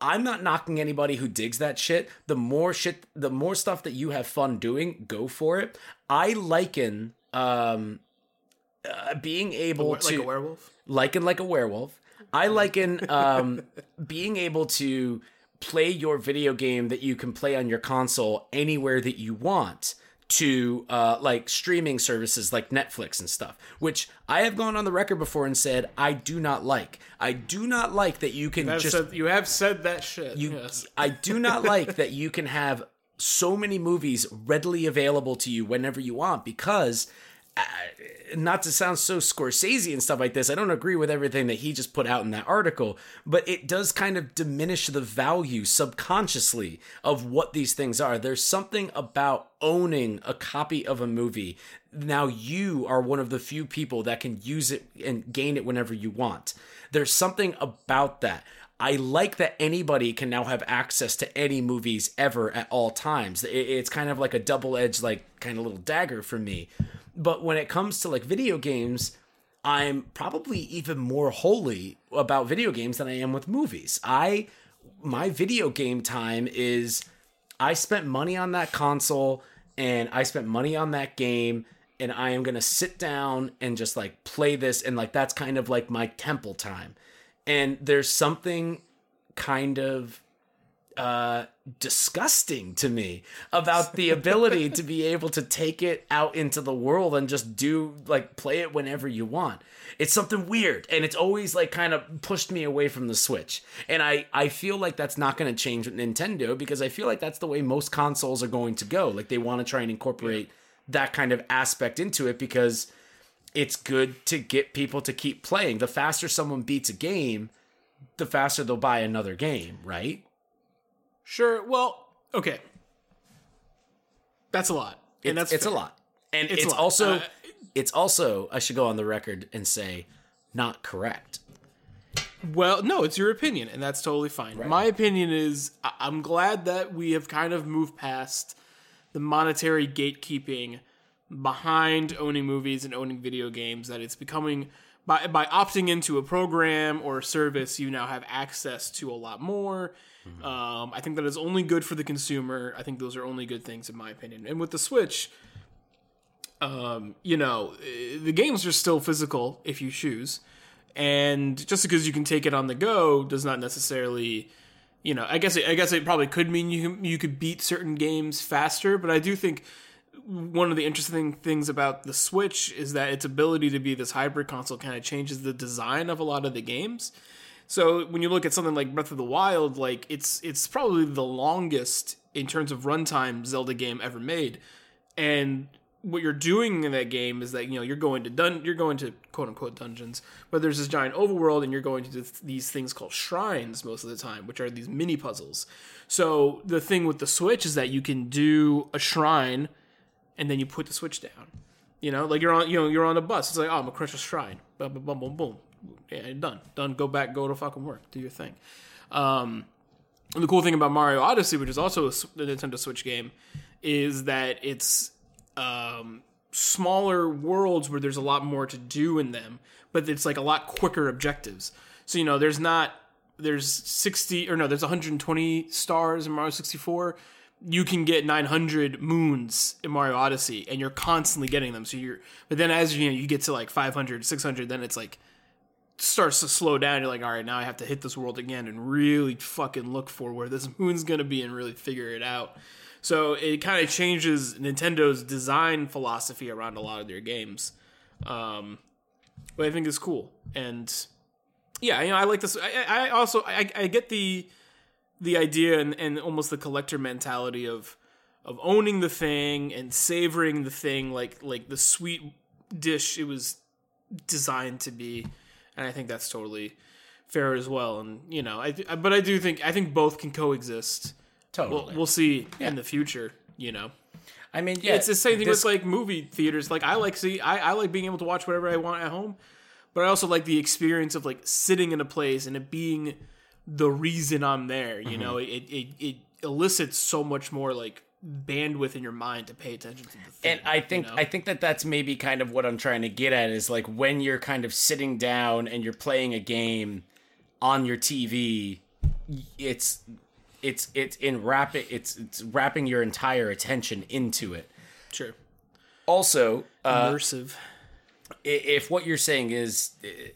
i'm not knocking anybody who digs that shit the more shit the more stuff that you have fun doing go for it i liken um uh, being able like to a werewolf. liken like a werewolf. I liken um, being able to play your video game that you can play on your console anywhere that you want to uh, like streaming services like Netflix and stuff, which I have gone on the record before and said I do not like. I do not like that you can I've just said- you have said that shit. you, yes. I do not like that you can have so many movies readily available to you whenever you want because Uh, not to sound so Scorsese and stuff like this, I don't agree with everything that he just put out in that article, but it does kind of diminish the value subconsciously of what these things are. There's something about owning a copy of a movie. Now you are one of the few people that can use it and gain it whenever you want. There's something about that. I like that anybody can now have access to any movies ever at all times. It's kind of like a double edged, like kind of little dagger for me. But when it comes to like video games, I'm probably even more holy about video games than I am with movies. I my video game time is I spent money on that console and I spent money on that game and I am going to sit down and just like play this and like that's kind of like my temple time. And there's something kind of uh disgusting to me about the ability to be able to take it out into the world and just do like play it whenever you want. It's something weird and it's always like kind of pushed me away from the switch. And i i feel like that's not going to change with nintendo because i feel like that's the way most consoles are going to go. Like they want to try and incorporate that kind of aspect into it because it's good to get people to keep playing. The faster someone beats a game the faster they'll buy another game right Sure. Well, okay. That's a lot. And It's, that's it's a lot, and It's it's, lot. also Uh, it's also I should go on the record and say not correct. Well, no, it's your opinion, and that's totally fine. My opinion is I- I'm glad that we have kind of moved past the monetary gatekeeping behind owning movies and owning video games. That it's becoming by by opting into a program or a service, you now have access to a lot more. Um, I think that is only good for the consumer. I think those are only good things, in my opinion. And with the Switch, um, you know, the games are still physical if you choose. And just because you can take it on the go does not necessarily, you know, I guess it, I guess it probably could mean you you could beat certain games faster. But I do think one of the interesting things about the Switch is that its ability to be this hybrid console kind of changes the design of a lot of the games. So when you look at something like Breath of the Wild, like it's it's probably the longest in terms of runtime Zelda game ever made, and what you're doing in that game is that you know you're going to dun you're going to quote unquote dungeons, but there's this giant overworld, and you're going to th- these things called shrines most of the time, which are these mini puzzles. So the thing with the Switch is that you can do a shrine, and then you put the Switch down. You know, like you're on you know you're on a bus. It's like oh, I'm gonna crush a shrine. Boom, boom, boom, boom. Yeah, done, done. Go back, go to fucking work, do your thing. Um, the cool thing about Mario Odyssey, which is also a Nintendo Switch game, is that it's um, smaller worlds where there's a lot more to do in them, but it's like a lot quicker objectives. So you know, there's not there's 60 or no, there's 120 stars in Mario 64. You can get 900 moons in Mario Odyssey, and you're constantly getting them. So you're, but then as you know, you get to like 500, 600, then it's like starts to slow down. You're like, all right, now I have to hit this world again and really fucking look for where this moon's gonna be and really figure it out. So it kind of changes Nintendo's design philosophy around a lot of their games, um, but I think it's cool. And yeah, you know, I like this. I, I also I, I get the the idea and, and almost the collector mentality of of owning the thing and savoring the thing like like the sweet dish it was designed to be and i think that's totally fair as well. And you know i but i do think i think both can coexist. Totally. we'll, we'll see in the future you know? I mean, yeah, it's the same thing this- with like movie theaters. Like i like see I, I like being able to watch whatever i want at home but i also like the experience of like sitting in a place and it being the reason i'm there Mm-hmm. you know? It, it it elicits so much more like bandwidth in your mind to pay attention to the thing and I think you know? I think that that's maybe kind of what I'm trying to get at is like when you're kind of sitting down and you're playing a game on your TV, it's it's it's in wrapping it's it's wrapping your entire attention into it. sure Also, uh, immersive if what you're saying is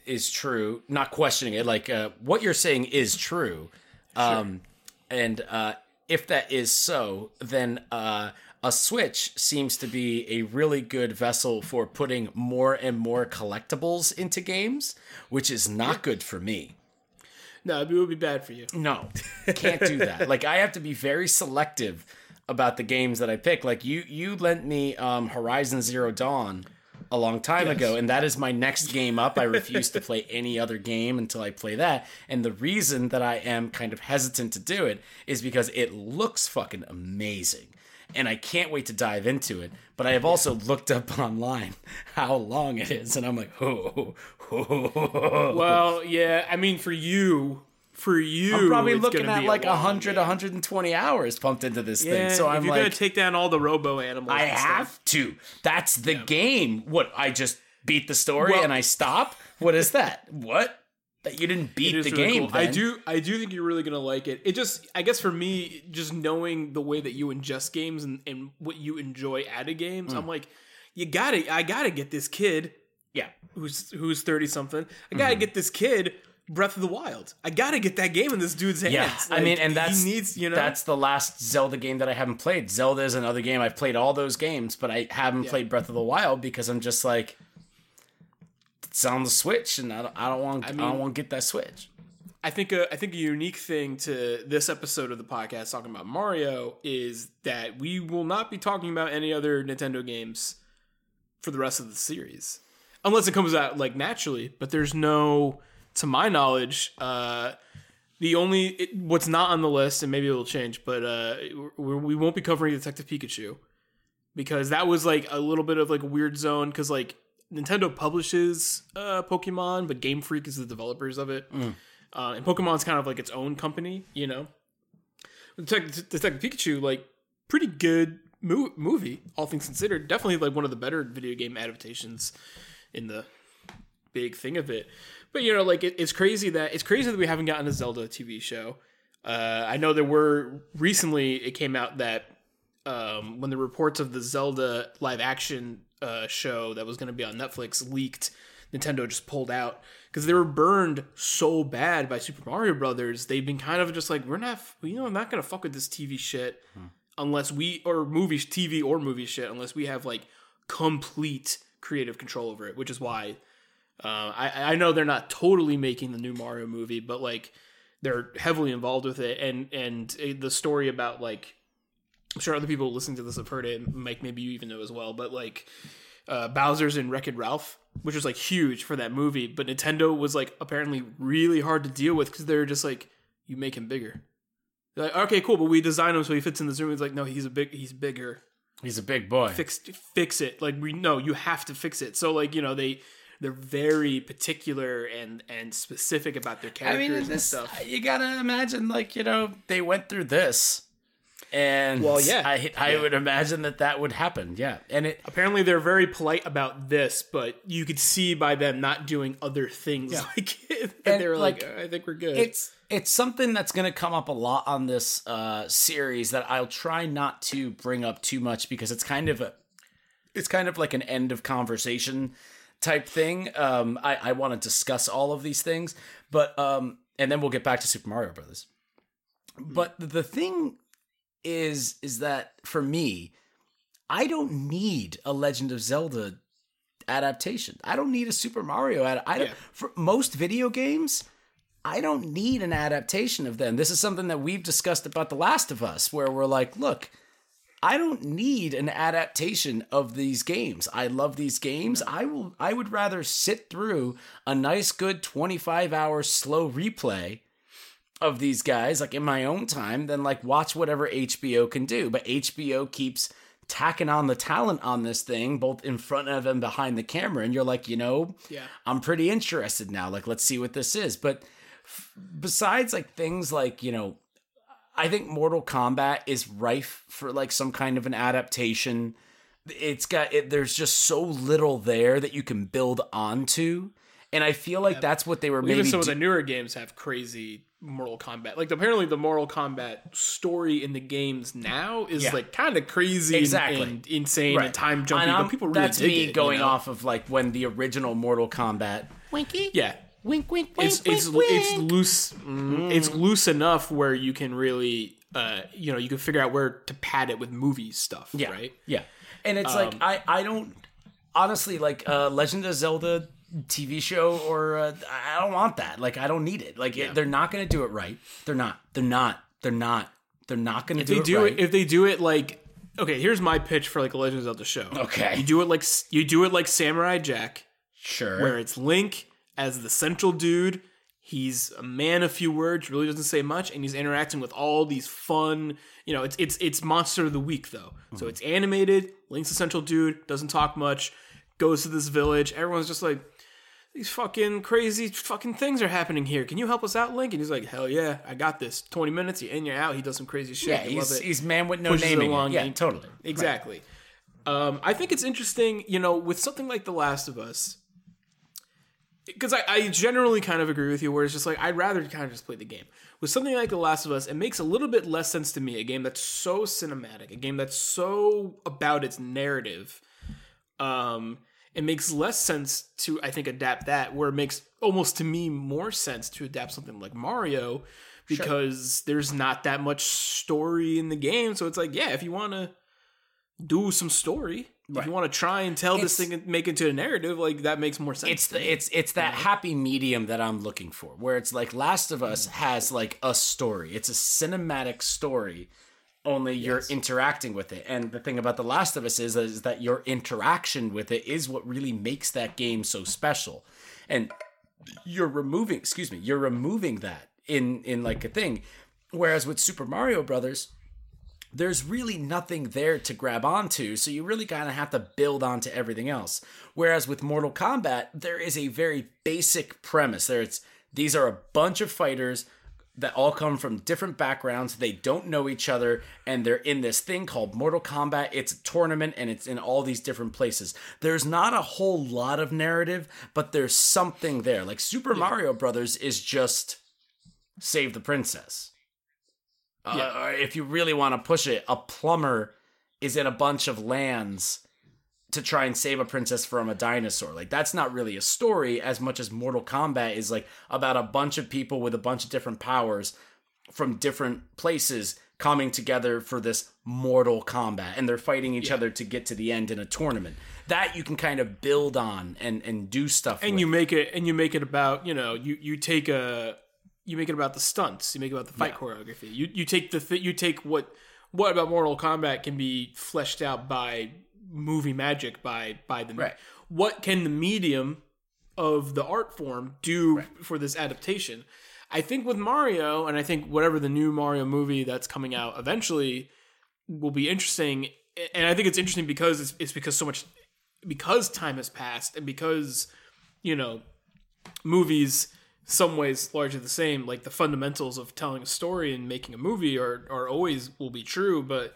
is true, not questioning it, like uh, what you're saying is true, um, and uh, if that is so, then uh, a Switch seems to be a really good vessel for putting more and more collectibles into games, which is not good for me. no it would be bad for you No, can't do that. like I have to be very selective about the games that I pick. Like you, you lent me um, Horizon Zero Dawn a long time ago, and that is my next game up. I refuse to play any other game until I play that. And the reason that I am kind of hesitant to do it is because it looks fucking amazing. And I can't wait to dive into it. But I have also looked up online how long it is, and I'm like, oh, well yeah i mean for you for you, I'm probably looking at a like 100, game. 120 hours pumped into this Yeah, thing. So if I'm you're like, gonna take down all the robo animals. I and stuff. have to. That's the game. What? I just beat the story Well- and I stop. What is that? what? That you didn't beat the really game? cool. I do. I do think you're really gonna like it. It just, I guess, for me, just knowing the way that you ingest games and, and what you enjoy out of games, Mm. I'm like, you gotta, I gotta get this kid Yeah. who's who's thirty something. I gotta Mm-hmm. get this kid Breath of the Wild. I gotta get that game in this dude's hands. Yeah, I mean, and that's needs, you know, that's the last Zelda game that I haven't played. Zelda is another game I've played all those games, but I haven't played Breath of the Wild because I'm just like it's on the Switch, and I don't, I don't want I, mean- don't want to get that Switch. I think a, I think a unique thing to this episode of the podcast talking about Mario is that we will not be talking about any other Nintendo games for the rest of the series, unless it comes out like naturally. But there's no, to my knowledge, uh, the only it, what's not on the list, and maybe it'll change, but uh, we, won't be covering Detective Pikachu because that was like a little bit of like a weird zone because like Nintendo publishes uh, Pokemon, but Game Freak is the developers of it. Uh, and Pokemon's kind of like its own company, you know. Detective, Detective Pikachu, like, pretty good mo- movie, all things considered. Definitely like one of the better video game adaptations in the big thing of it. But you know, like it, it's crazy that it's crazy that we haven't gotten a Zelda TV show. Uh, I know there were recently it came out that um, when the reports of the Zelda live action uh, show that was going to be on Netflix leaked, Nintendo just pulled out because they were burned so bad by Super Mario Brothers. They've been kind of just like, we're not, you know, I'm not going to fuck with this TV shit unless we or movie TV or movie shit unless we have like complete creative control over it, which is why uh, I I know they're not totally making the new Mario movie, but like they're heavily involved with it, and and uh, the story about like I'm sure other people listening to this have heard it. Mike, maybe you even know as well, but like uh, Bowser's in Wreck-It Ralph, which was like huge for that movie, but Nintendo was like apparently really hard to deal with because they're just like you make him bigger. They're like, okay, cool, but we design him so he fits in this room. He's like, no, he's a big, he's bigger He's a big boy. fix fix it like we know you have to fix it so like you know they they're very particular and and specific about their I characters mean, and this stuff you gotta imagine, like you know, they went through this, and Well, yeah. I I Yeah. would imagine that that would happen. Yeah, and it apparently they're very polite about this but you could see by them not doing other things like it that And, they were like, like, i think we're good it's it's something that's going to come up a lot on this uh, series that I'll try not to bring up too much because it's kind of a it's kind of like an end of conversation type thing. Um, I I want to discuss all of these things, but um, and then we'll get back to Super Mario Brothers. But the thing is is that for me, I don't need a Legend of Zelda adaptation. I don't need a Super Mario ad. I don't, Yeah. for most video games. I don't need an adaptation of them. This is something that we've discussed about The Last of Us, where we're like, look, I don't need an adaptation of these games. I love these games. Mm-hmm. I will I would rather sit through a nice good 25 hour slow replay of these guys like in my own time than like watch whatever HBO can do. But HBO keeps tacking on the talent on this thing both in front of and behind the camera and you're like, you know, yeah I'm pretty interested now. Like, let's see what this is. But f- besides, like things like you know, I think Mortal Kombat is rife for like some kind of an adaptation. It's got it. There's just so little there that you can build onto, and I feel like that's what they were maybe. even some of the newer games have crazy Mortal Kombat. Like apparently the Mortal Kombat story in the games now is Yeah. like kind of crazy and- Exactly. and, insane and time jumpy, And but people really that's dig me it, you going know? off of like when the original Mortal Kombat. Winky. Yeah, Wink, wink, wink, it's wink, it's wink. it's loose. mm, It's loose enough where you can really, uh, you know, you can figure out where to pad it with movie stuff, Yeah. right? Yeah. And it's like I I don't honestly like uh Legend of Zelda TV show or uh, I don't want that. Like I don't need it. Like it, they're not going to do it right. They're not. They're not. They're not. They're not going to If do they it do right. it, if they do it like, okay, here's my pitch for like a Legend of Zelda show. Okay. you do it like you do it like Samurai Jack, sure. where it's Link as the central dude. He's a man of few words, really doesn't say much, and he's interacting with all these fun. You know, it's it's it's monster of the week though, so it's animated. Link's the central dude, doesn't talk much, goes to this village. Everyone's just like, these fucking crazy fucking things are happening here. Can you help us out, Link? And he's like, hell yeah, I got this. Twenty minutes, you're in, you're out. He does some crazy shit. Yeah, I he's he's man with no Pushes naming. along Yeah, totally. Exactly. Um, I think it's interesting, you know, with something like The Last of Us, because I, I generally kind of agree with you, where it's just like I'd rather kind of just play the game. With something like The Last of Us, it makes a little bit less sense to me. A game that's so cinematic, a game that's so about its narrative. Um, it makes less sense to I think adapt that, where it makes almost to me more sense to adapt something like Mario, because there's not that much story in the game. So it's like, yeah, if you want to do some story. If you want to try and tell this thing and make it into a narrative, like that makes more sense. It's the it's it's that happy medium that I'm looking for, where it's like Last of Us has like a story. It's a cinematic story, only you're interacting with it. And the thing about The Last of Us is, is that your interaction with it is what really makes that game so special. And you're removing, excuse me, you're removing that in in like a thing. Whereas with Super Mario Brothers, there's really nothing there to grab onto, so you really kind of have to build onto everything else. Whereas with Mortal Kombat, there is a very basic premise. There it's these are a bunch of fighters that all come from different backgrounds. They don't know each other, and they're in this thing called Mortal Kombat. It's a tournament, and it's in all these different places. There's not a whole lot of narrative, but there's something there. Like Super Mario Brothers is just save the princess. Uh, or if you really want to push it, a plumber is in a bunch of lands to try and save a princess from a dinosaur. Like that's not really a story as much as Mortal Kombat is like about a bunch of people with a bunch of different powers from different places coming together for this Mortal Kombat and they're fighting each other to get to the end in a tournament. That you can kind of build on and and do stuff and with. you make it and you make it about you know you you take a you make it about the stunts you make it about the fight choreography. You you take the th- you take what what about Mortal Kombat can be fleshed out by movie magic by by the Right. what can the medium of the art form do for this adaptation? I think with Mario and I think whatever the new Mario movie that's coming out eventually will be interesting and I think it's interesting because it's, it's because so much because time has passed and because you know movies some ways largely the same. Like the fundamentals of telling a story and making a movie are are always will be true but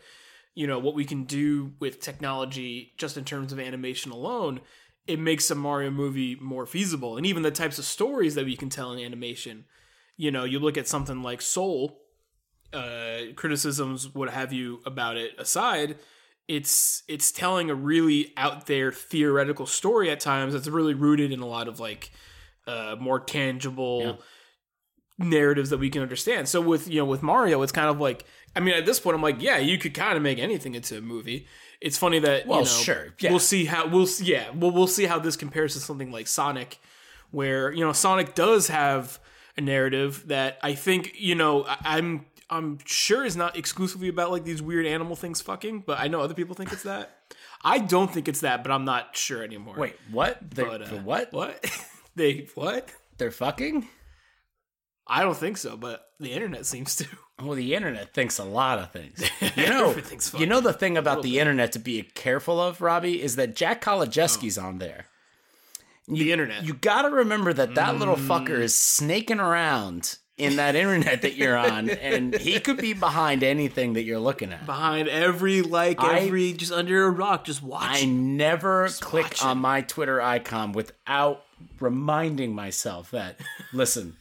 you know what we can do with technology just in terms of animation alone it makes a Mario movie more feasible. And even the types of stories that we can tell in animation you know you look at something like Soul uh criticisms what have you about it aside it's it's telling a really out there theoretical story at times that's really rooted in a lot of like uh more tangible narratives that we can understand so with you know with mario it's kind of like i mean at this point i'm like yeah you could kind of make anything into a movie it's funny that Well, you know, sure, yeah. we'll see how we'll see, yeah we'll, we'll see how this compares to something like sonic where you know sonic does have a narrative that i think you know I, i'm i'm sure is not exclusively about like these weird animal things fucking but i know other people think it's that i don't think it's that but i'm not sure anymore Wait, what? They're, But, uh, the what? what they what They're fucking? i don't think so but the internet seems to Well, the internet thinks a lot of things. You know, you know the thing about little the internet to be careful of, Robbie, is that Jack Kolodziejski's on there. the internet You got to remember that that little Mm. fucker is snaking around in that internet that you're on, and he could be behind anything that you're looking at. behind every like I- every just under a rock just watch I never click watch on my Twitter icon without reminding myself that, listen,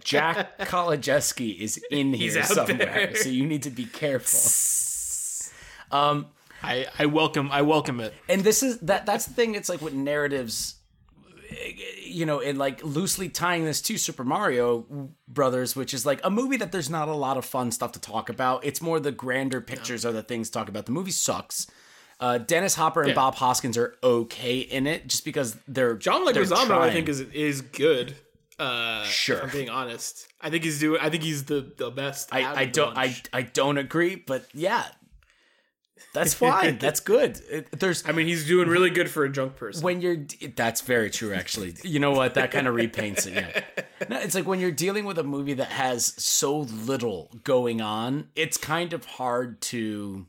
Jack Kolodziejski is in here somewhere, there. so you need to be careful. Um, I, I welcome I welcome it. And this is that that's the thing it's like with narratives you know and like loosely tying this to super mario brothers which is like a movie that there's not a lot of fun stuff to talk about. It's more the grander pictures are the things to talk about. The movie sucks uh, Dennis Hopper and Yeah. Bob Hoskins are okay in it, just because they're John Leguizamo I think is is good. Uh, Sure. if I'm being honest. I think he's doing. I think he's the the best. I, I don't I, bunch. I don't agree, but yeah, that's fine. that's good. It, there's I mean, he's doing really good for a drunk person. when you're that's very true actually you know what that kind of repaints it yeah no, it's like when you're dealing with a movie that has so little going on it's kind of hard to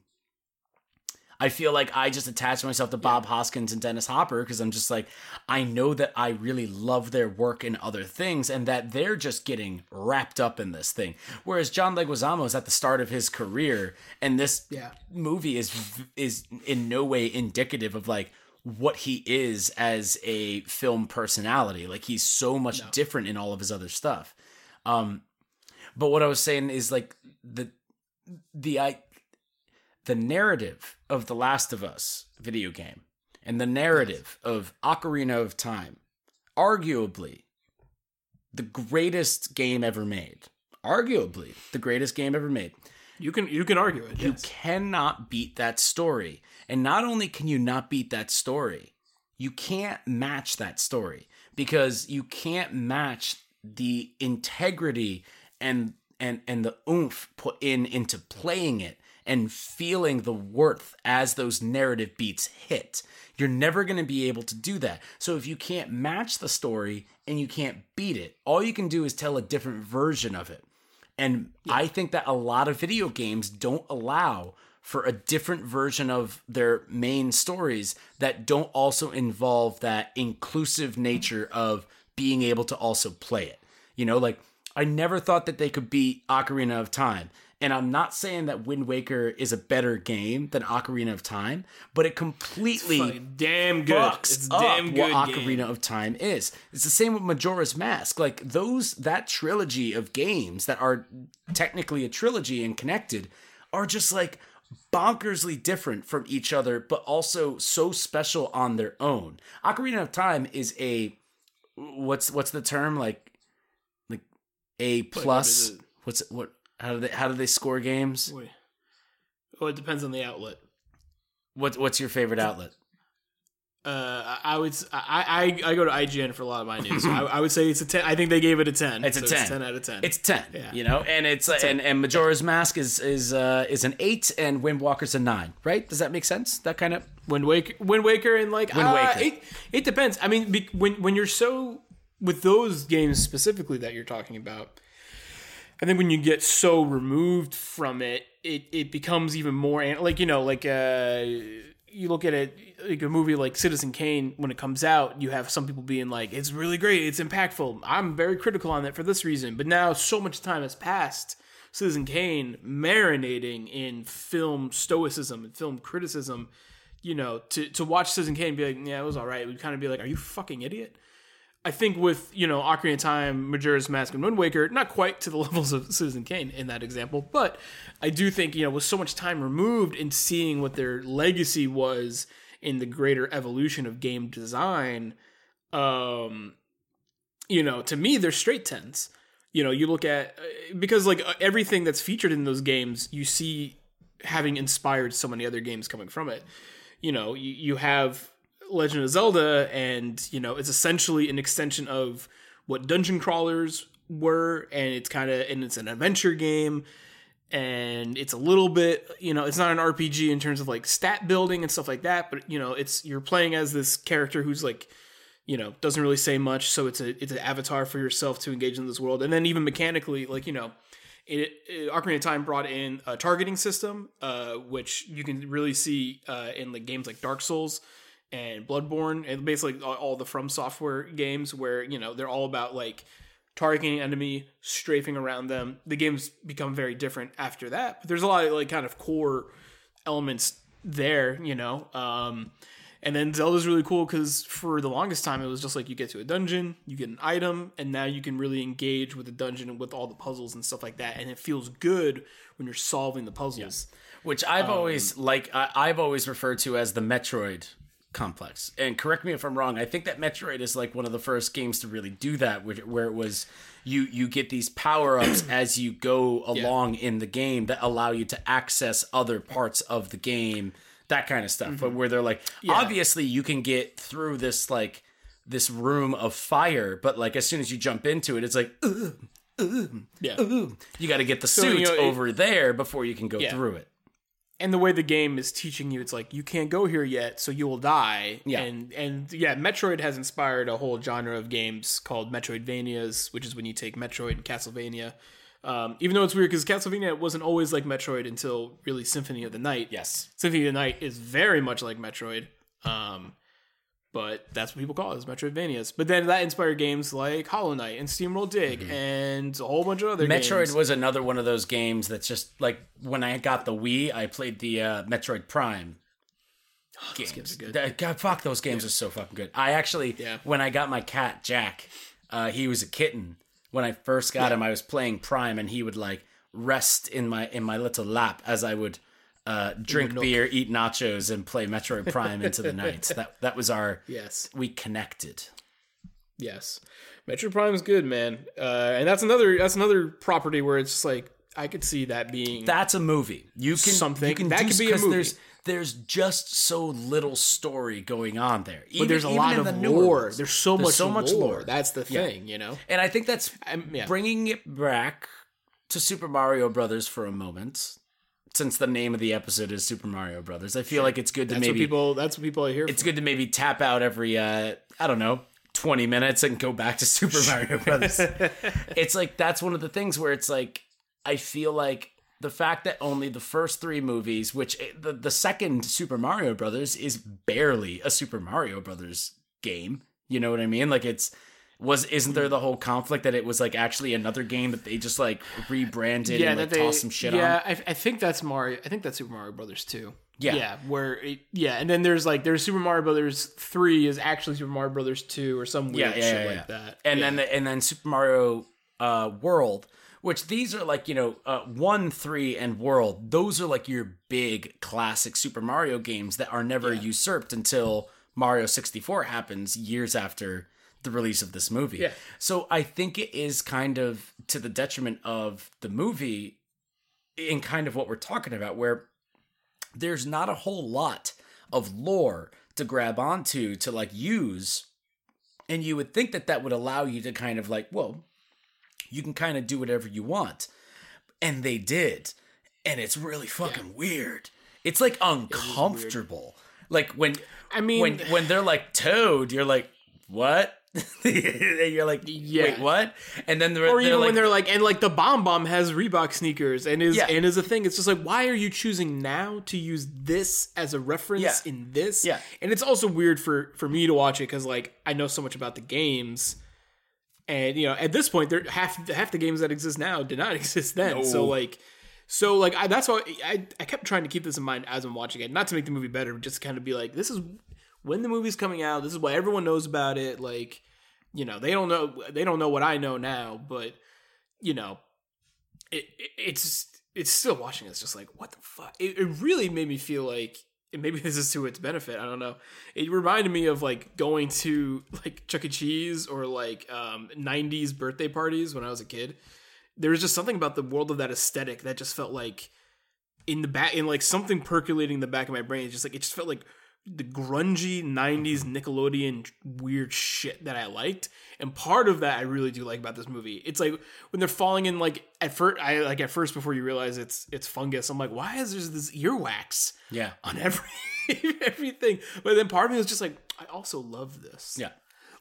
I feel like I just attach myself to Bob Hoskins and Dennis Hopper because I'm just like, I know that I really love their work in other things and that they're just getting wrapped up in this thing. Whereas John Leguizamo is at the start of his career, and this Yeah. movie is is in no way indicative of like what he is as a film personality. Like he's so much different in all of his other stuff. Um, but what I was saying is like the the I the narrative of the Last of Us video game and the narrative of Ocarina of Time, arguably the greatest game ever made. Arguably the greatest game ever made. You can you can argue it. You yes. cannot beat that story. And not only can you not beat that story, you can't match that story because you can't match the integrity and and and the oomph put in into playing it and feeling the worth as those narrative beats hit. You're never going to be able to do that. So if you can't match the story and you can't beat it, all you can do is tell a different version of it. And I think that a lot of video games don't allow for a different version of their main stories that don't also involve that inclusive nature of being able to also play it. You know, like I never thought that they could beat Ocarina of Time. And I'm not saying that Wind Waker is a better game than Ocarina of Time, but it completely damn good. fucks It's up damn good. what game. Ocarina of Time is. It's the same with Majora's Mask. Like those that trilogy of games that are technically a trilogy and connected are just like bonkersly different from each other, but also so special on their own. Ocarina of Time is a what's what's the term like like a plus. What's what? How do they how do they score games? Wait. Well, it depends on the outlet. What what's your favorite outlet? Uh, I would. I, I I go to IGN for a lot of my news. So I, I would say it's a ten. I think they gave it a ten. It's a So 10. ten out of ten. It's ten. Yeah. You know, and it's, and and Majora's Mask is is uh, is an eight, and Windwalker's a nine. Right? Does that make sense? That kind of Wind Waker, Wind Waker, and like Wind uh, Waker. It, it depends. I mean, be, when when you're so with those games specifically that you're talking about, I think when you get so removed from it, it it becomes even more like you know like uh you look at it like a movie like Citizen Kane when it comes out, you have some people being like it's really great, it's impactful. I'm very critical on that for this reason, but now so much time has passed. Citizen Kane marinating in film stoicism and film criticism, you know, to to watch Citizen Kane and be like, yeah, it was all right. We'd kind of be like, are you fucking idiot? I think with you know Ocarina of Time, Majora's Mask, and Wind Waker, not quite to the levels of Citizen Kane in that example, but I do think you know with so much time removed and seeing what their legacy was in the greater evolution of game design, um, you know, to me they're straight tens. You know, you look at uh, because like uh, everything that's featured in those games, you see having inspired so many other games coming from it. You know, you, you have Legend of Zelda, and you know it's essentially an extension of what dungeon crawlers were, and it's kind of and it's an adventure game, and it's a little bit you know it's not an RPG in terms of like stat building and stuff like that, but you know it's you're playing as this character who's like you know doesn't really say much, so it's a it's an avatar for yourself to engage in this world, and then even mechanically like you know it, it Ocarina of Time brought in a targeting system, uh, which you can really see uh, in like games like Dark Souls and Bloodborne, and basically all, the From Software games, where you know they're all about like targeting an enemy, strafing around them. The games become very different after that, but there's a lot of like kind of core elements there, you know. Um, and then Zelda's really cool because for the longest time it was just like you get to a dungeon, you get an item, and now you can really engage with the dungeon with all the puzzles and stuff like that. And it feels good when you're solving the puzzles. which I've Um, always like I, I've always referred to as the Metroid complex. And correct me if I'm wrong. I think that Metroid is like one of the first games to really do that, where, where it was you you get these power ups as you go along in the game that allow you to access other parts of the game, that kind of stuff. Mm-hmm. But where they're like, obviously you can get through this like this room of fire, but like as soon as you jump into it, it's like. Ugh, Yeah. you got to get the you suit know, it- over there before you can go Yeah. through it. And the way the game is teaching you, it's like you can't go here yet, so you will die. Yeah. and and yeah, Metroid has inspired a whole genre of games called Metroidvanias, which is when you take Metroid and Castlevania, Um, even though it's weird because Castlevania wasn't always like Metroid until really Symphony of the Night. Yes. Symphony of the Night is very much like Metroid. Um, but that's what people call it, is Metroidvanias. But then that inspired games like Hollow Knight and SteamWorld Dig and a whole bunch of other games. Metroid games. was another one of those games that's just like when I got the Wii, I played the uh, Metroid Prime. games. games are good. God, fuck, those games are so fucking good. I actually, Yeah. when I got my cat Jack, uh, he was a kitten. When I first got him, I was playing Prime, and he would like rest in my in my little lap as I would uh, drink beer, eat nachos, and play Metroid Prime into the night. That that was our Yes. we connected. Yes, Metroid Prime is good, man, uh, and that's another that's another property where it's just like I could see that being That's a movie. You can Something. You can That do, could be a movie. There's there's just so little story going on there. Even, but there's a lot of the lore. ones. There's so much so much lore. lore. That's the thing, you know. and I think that's Um, yeah. bringing it back to Super Mario Brothers for a moment. Since the name of the episode is Super Mario Brothers, I feel like it's good to That's maybe what people. That's what people are here. it's for. good to maybe tap out every uh I don't know 20 minutes and go back to Super Mario Brothers. it's like that's one of the things where it's like I feel like the fact that only the first 3 movies which eh, the the second Super Mario Brothers is barely a Super Mario Brothers game. You know what I mean? Like it's was isn't there the whole conflict that it was like actually another game that they just like rebranded and like they tossed some shit yeah, on? I, I think that's Mario. I think that's Super Mario Brothers two. Yeah. yeah, where it, yeah, and then there's like there's Super Mario Brothers three is actually Super Mario Brothers two or some weird yeah, shit yeah, yeah. like that. And Yeah. then the, and then Super Mario uh, World, which these are like you know uh, one, three, and World. Those are like your big classic Super Mario games that are never usurped until Mario sixty four happens years after the release of this movie. Yeah. So I think it is kind of to the detriment of the movie in kind of what we're talking about, where there's not a whole lot of lore to grab onto to like use and you would think that that would allow you to kind of like, well, you can kind of do whatever you want. And they did. And it's really fucking weird. It's like uncomfortable. Like when I mean- when when they're like toad, you're like, what? And you're like, Yeah. wait, what? And then they're, or they're even like, when they're like, and like the bomb bomb has Reebok sneakers and is Yeah. and is a thing. It's just like, why are you choosing now to use this as a reference Yeah. in this? Yeah. and it's also weird for for me to watch it because like I know so much about the games, and you know at this point, there half half the games that exist now did not exist then. So like. So like I, that's why I, I kept trying to keep this in mind as I'm watching it, not to make the movie better, but just to kind of be like, this is when the movie's coming out. This is what everyone knows about it. Like, you know, they don't know they don't know what I know now, but you know, it, it it's it's still watching. It's just like what the fuck. It, it really made me feel like. Maybe this is to its benefit. I don't know. It reminded me of like going to like Chuck E. Cheese or like um, '90s birthday parties when I was a kid. There was just something about the world of that aesthetic that just felt like in the back, in like something percolating in the back of my brain. It's just like it just felt like the grungy 90s Nickelodeon weird shit that I liked. And part of that I really do like about this movie. It's like when they're falling in like at first I like at first before you realize it's it's fungus, I'm like, why is there this earwax yeah, on every everything? But then part of me was just like, I also love this. yeah.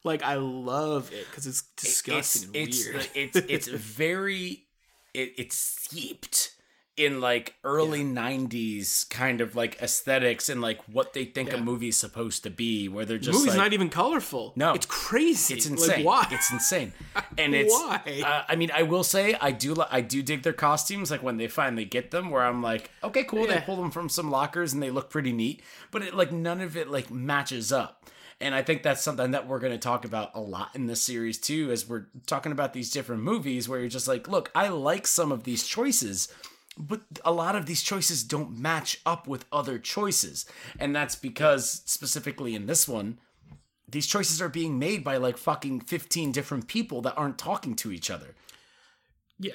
Like I love it because it's disgusting it's, and weird. It's it's, it's very it, it's steeped in like early 90s kind of like aesthetics and like what they think a movie's supposed to be where they're the just movie's like not even colorful. No. it's crazy. it's insane Like, why? it's insane and it's Why? uh, i mean i will say i do li- i do dig their costumes like when they finally get them where i'm like okay cool they pull them from some lockers and they look pretty neat but it like none of it like matches up and i think that's something that we're going to talk about a lot in this series too as we're talking about these different movies where you're just like look i like some of these choices but a lot of these choices don't match up with other choices and that's because specifically in this one these choices are being made by like fucking 15 different people that aren't talking to each other. Yeah.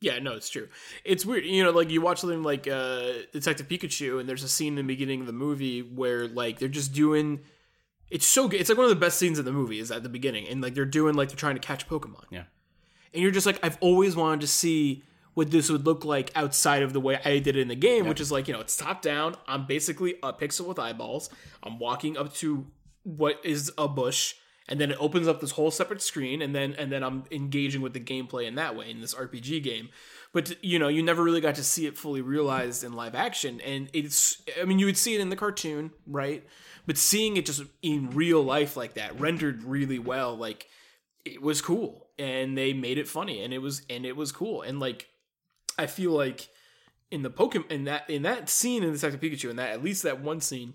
Yeah, no, it's true. It's weird. You know, like you watch something like uh Detective Pikachu and there's a scene in the beginning of the movie where like they're just doing it's so good. It's like one of the best scenes in the movie is at the beginning and like they're doing like they're trying to catch Pokemon. Yeah. And you're just like I've always wanted to see what this would look like outside of the way I did it in the game, which is like, you know, it's top down. I'm basically a pixel with eyeballs. I'm walking up to what is a bush and then it opens up this whole separate screen and then and then i'm engaging with the gameplay in that way in this rpg game but you know you never really got to see it fully realized in live action and it's i mean you would see it in the cartoon right but seeing it just in real life like that rendered really well like it was cool and they made it funny and it was and it was cool and like i feel like in the pokemon in that in that scene in Detective Pikachu in that at least that one scene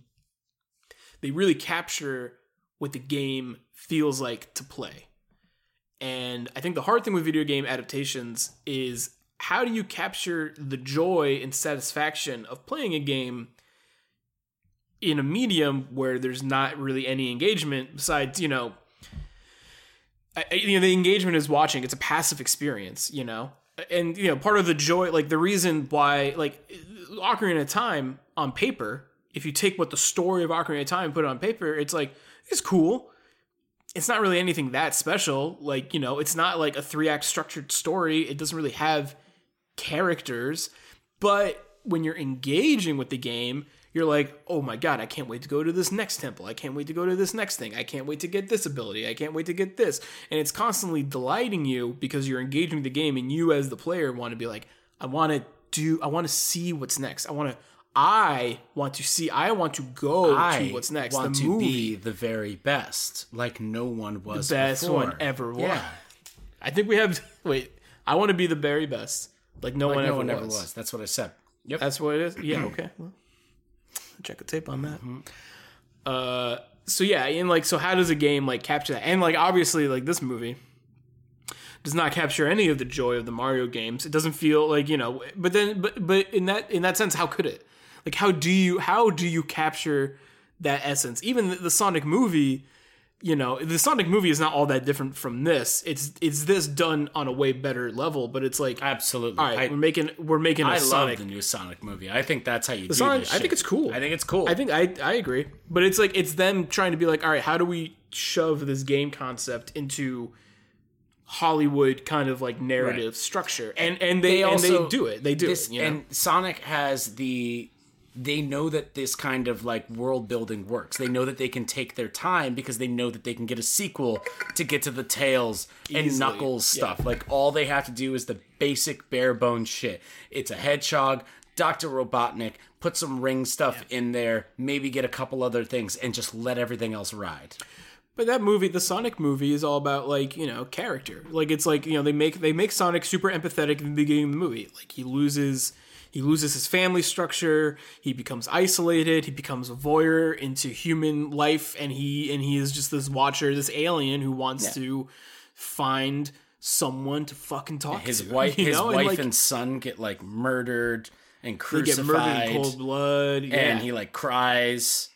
they really capture what the game feels like to play. And I think the hard thing with video game adaptations is how do you capture the joy and satisfaction of playing a game in a medium where there's not really any engagement besides, you know, I- you know the engagement is watching it's a passive experience you know and you know part of the joy like the reason why like ocarina of time on paper if you take what the story of ocarina of time and put it on paper it's like it's cool. It's not really anything that special. Like you know it's not like a three act structured story. It doesn't really have characters. But when you're engaging with the game you're like oh my god i can't wait to go to this next temple i can't wait to go to this next thing i can't wait to get this ability i can't wait to get this and it's constantly delighting you because you're engaging the game and you as the player want to be like i want to do i want to see what's next i want to i want to see i want to go I to what's next want the to movie be the very best, like no one was The best before. one ever was Yeah, i think we have wait i want to be the very best like no like one, no ever, one was. ever was. That's what I said. Yep. That's what it is. Yeah. Okay. Well, check the tape on that. Uh. So yeah, and like, so how does a game like capture that? And like, obviously, like this movie does not capture any of the joy of the Mario games. It doesn't feel like you know. But then, but but in that in that sense, how could it? Like, how do you how do you capture that essence? Even the, the Sonic movie. You know, the Sonic movie is not all that different from this. It's it's this done on a way better level, but it's like, Absolutely. all right, I, we're making we're making a I Sonic love the new Sonic movie. I think that's how you do Sonic- this I think it's cool. I think it's cool. I think I I agree, but it's like it's them trying to be like, all right, how do we shove this game concept into Hollywood kind of like narrative Right. structure? And and they, They and they do it. They do this, it. You know? and Sonic has the they know that this kind of like world building works. They know that they can take their time because they know that they can get a sequel to get to the Tails and Easily, Knuckles stuff. Like all they have to do is the basic bare bones shit. It's a hedgehog, Dr. Robotnik, put some ring stuff in there, maybe get a couple other things and just let everything else ride. But that movie, the Sonic movie, is all about like you know character. Like it's like you know they make they make Sonic super empathetic in the beginning of the movie. Like he loses he loses his family structure. He becomes isolated. He becomes a voyeur into human life, and he and he is just this watcher, this alien who wants to find someone to fucking talk His to. wife his know? wife like, and son get like murdered and they crucified. get murdered in cold blood. Yeah. and he like cries